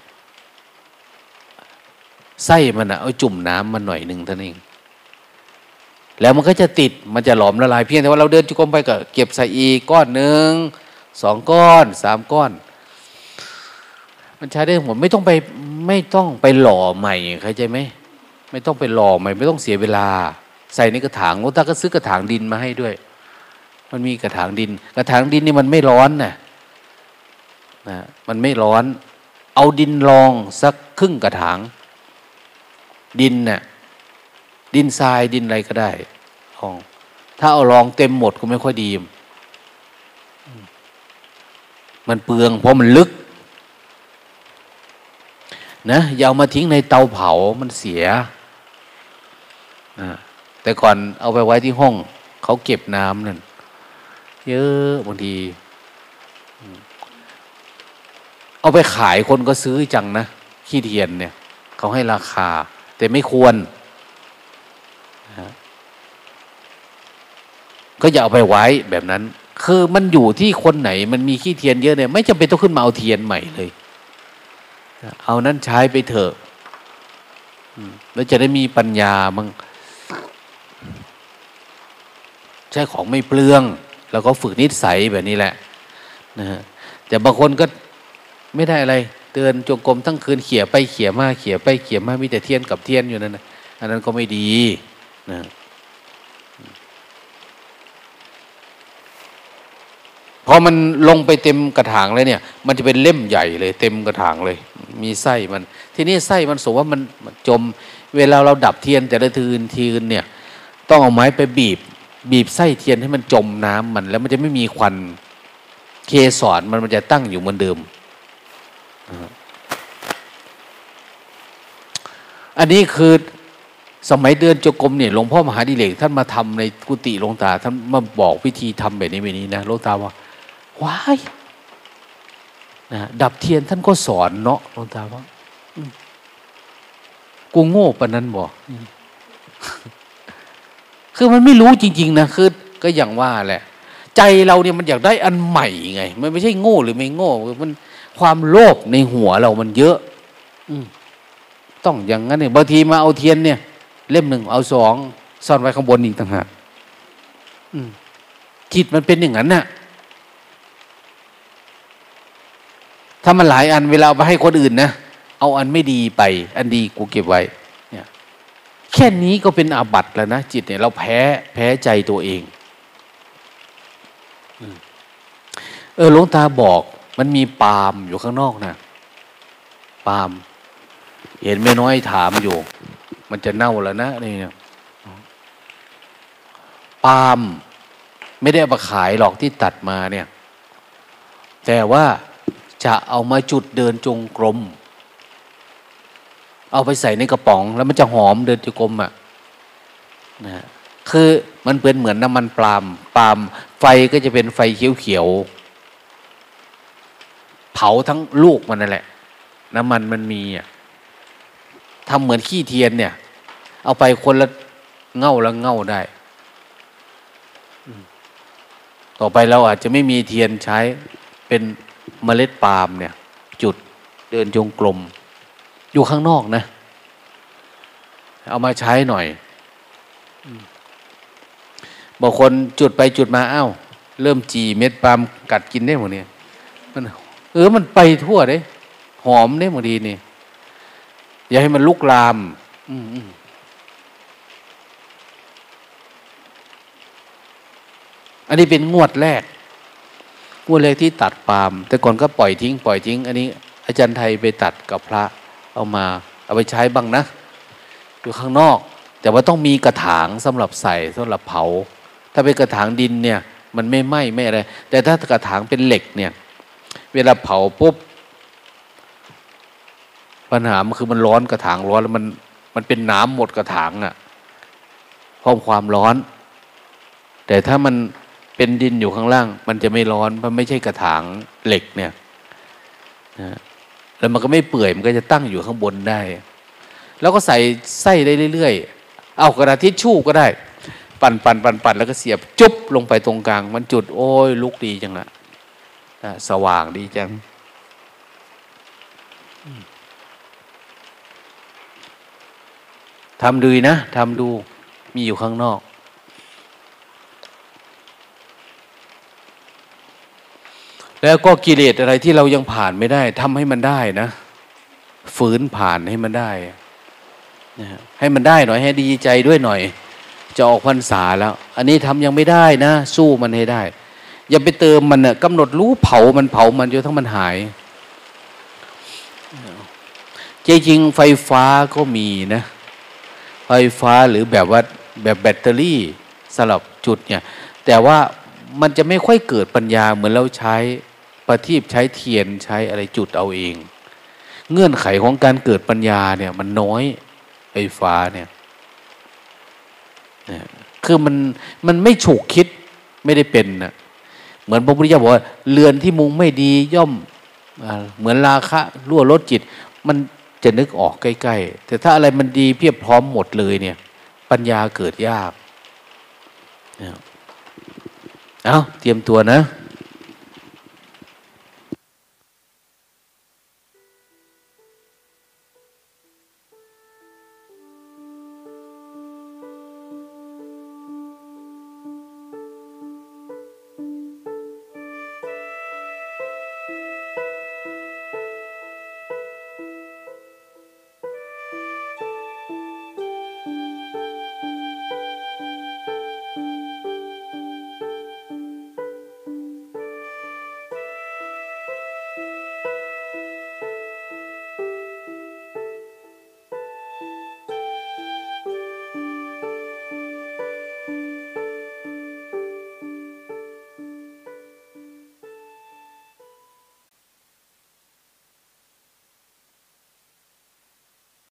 ไส้มันอะเอาจุ่มน้ำมันหน่อยหนึ่งเท่านั้นเอง แล้วมันก็จะติดมันจะหลอมละลายเพียงแต่ว่าเราเดินจุกมไปก็เก็บใส่อีกก้อนหนึ่งสองก้อนสามก้อน มันใช้ได้หมดไม่ต้องไปไม่ต้องไปหล่อใหม่เข้าใจไหมไม่ต้องไปหล่อใหม่ ไม่ต้องเสียเวลา ใส่ในกระถางโอ้ตาก็ซื้อกระถางดินมาให้ด้วย มันมีกระถางดิน กระถางดินนี่มันไม่ร้อนนะนะมันไม่ร้อน เอาดินรองสักครึ่งกระถาง ดินเนะ่ย ดินทรายดินอะไรก็ได้ลอง ถ้าเอารองเต็มหมดก็ไม่ค่อยดี มันเปลืองเพราะมันลึก นะอย่าเอามาทิ้งในเตาเผามันเสีย แต่ก่อนเอาไปไว้ที่ห้อง เขาเก็บน้ำนั่นเยอะบางที เอาไปขายคนก็ซื้อจังนะขี้เทียนเนี่ย เขาให้ราคา แต่ไม่ควร ก็อย่าเอาไปไว้แบบนั้น คือมันอยู่ที่คนไหนมันมีขี้เทียนเยอะเนี่ยไม่จำเป็นต้องขึ้นมาเอาเทียนใหม่เลยเอานั้นใช้ไปเถอะแล้วจะได้มีปัญญามั่งใช้ของไม่เปลืองแล้วก็ฝึกนิสัยแบบนี้แหละนะฮะแต่บางคนก็ไม่ได้อะไร เตือนจงกรมทั้งคืนเขี่ยไปเขี่ยมาเขี่ยไปเขี่ยมามีแต่เทียนกับเทียนอยู่นั่นนะอันนั้นก็ไม่ดีนะ พอมันลงไปเต็มกระถางเลยเนี่ย มันจะเป็นเล่มใหญ่เลย เต็มกระถางเลย มีไส้มัน ทีนี้ไส้มันสมว่ามันจม เวลาเราดับเทียนแต่ละทีนทีนเนี่ย ต้องเอาไม้ไปบีบ บีบไส้เทียนให้มันจมน้ำมัน แล้วมันจะไม่มีควันเคสอนมันมันจะตั้งอยู่เหมือนเดิม อันนี้คือสมัยเดือนจกรมเนี่ยหลวงพ่อมหาดิเลกท่านมาทำในกุฏิหลวงตาท่านมาบอกวิธีทำแบบนี้แบบนี้นะหลวงตาว่า ว้ายนะดับเทียนท่านก็สอนเนาะหลวงตาว่ากูโง่ปนนั้นบอกคือมันไม่รู้จริง ๆ นะคือ ก็อย่างว่าแหละ ใจเราเนี่ยมันอยากได้อันใหม่ไง มันไม่ใช่โง่หรือไม่โง่ มันความโลภในหัวเรามันเยอะ อืต้องอย่างนั้นเนี่ยบางทีมาเอาเทียนเนี่ย เล่มหนึ่งเอาสองซ่อนไว้ข้างบนอีกต่างหากจิตมันเป็นอย่างนั้นน่ะ ถ้ามันหลายอันเวลาไปให้คนอื่นนะเอาอันไม่ดีไป อันดีกูเก็บไว้เนี่ยแค่นี้ก็เป็นอาบัตแล้วนะจิตเนี่ยเราแพ้แพ้ใจตัวเองเออหลวงตาบอกมันมีปาล์มอยู่ข้างนอกนะปาล์มเห็นไม่น้อยถามอยู่ มันจะเน่าแล้วนะนี่เนี่ยปาล์มไม่ได้เอามาขายหรอกที่ตัดมาเนี่ย แต่ว่า จะเอามาจุดเดินจงกรม เอาไปใส่ในกระป๋อง แล้วมันจะหอมเดินจงกรมอะนะคือมันเป็นเหมือนน้ำมันปาล์มปาล์มไฟก็จะเป็นไฟเขียวๆเผาทั้งลูกมันนั่นแหละ น้ำมันมันมีอะทำเหมือนขี้เทียนเนี่ย เอาไปคนละเง่าละเง่าได้ ต่อไปเราอาจจะไม่มีเทียนใช้เป็น เมล็ดปาล์มเนี่ย จุดเดินจงกรมอยู่ข้างนอกนะ เอามาใช้หน่อยบางคนจุดไปจุดมาอ้าวเริ่มจีเม็ดปาล์มกัดกินได้หมดเนี่ยมันเออมันไปทั่วเลย หอมได้หมดดีนี่ อย่าให้มันลุกลาม อืมอันนี้เป็นงวดแรก งวดแรกที่ตัดปาล์มแต่ก่อนก็ปล่อยทิ้ง ปล่อยทิ้ง อันนี้ อาจารย์ไทยไปตัดกับพระ เอามาเอาไปใช้บ้างนะอยู่ข้างนอก แต่ว่าต้องมีกระถางสำหรับใส่สำหรับเผา ถ้าเป็นกระถางดินเนี่ยมันไม่ไหม้ไม่อะไร แต่ถ้ากระถางเป็นเหล็กเนี่ย เวลาเผาปุ๊บปัญหามันคือมันร้อนกระถางร้อนแล้วมันมันเป็นน้ำหมดกระถางอะ่ะพราะความร้อน แต่ถ้ามัน เป็นดินอยู่ข้างล่าง มันจะไม่ร้อนเพราะไม่ใช่กระถางเหล็กเนี่ยนะแล้วมันก็ไม่เปื่อยมันก็จะตั้งอยู่ข้างบนได้ แล้วก็ใส่ไส้ได้เรื่อยๆ เอากระดาษทิชชู่ก็ได้ ปั่นปั่นปั่นปั่นแล้วก็เสียบจุ๊บลงไปตรงกลาง มันจุดโอ้ยลุกดีจังละสว่างดีจังทำดูนะทำดูมีอยู่ข้างนอก แล้วก็กิเลสอะไรที่เรายังผ่านไม่ได้ทำให้มันได้นะ ฝืนผ่านให้มันได้นะให้มันได้หน่อยให้ดีใจด้วยหน่อย จะออกพรรษาแล้ว อันนี้ทำยังไม่ได้นะ สู้มันให้ได้ อย่าไปเติมมันน่ะกำหนดรู้เผามันเผามันจนทั้งมันหายจริงไฟฟ้าก็มีนะ ไฟฟ้าหรือแบบว่าแบบแบตเตอรี่สลับจุดเนี่ย แต่ว่ามันจะไม่ค่อยเกิดปัญญาเหมือนเราใช้ ประทีปใช้เทียนใช้อะไรจุดเอาเอง เงื่อนไขของการเกิดปัญญาเนี่ย มันน้อยไฟฟ้าเนี่ยคือมันมันไม่ฉุกคิดไม่ได้เป็นนะเหมือนพระพุทธเจ้าบอกว่าเรือนที่มุงไม่ดีย่อมเหมือนราคะรั่วลดจิต มันจะนึกออกใกล้ ๆ แต่ถ้าอะไรมันดีเพียบพร้อมหมดเลยเนี่ย ปัญญาเกิดยาก เอาเตรียมตัวนะ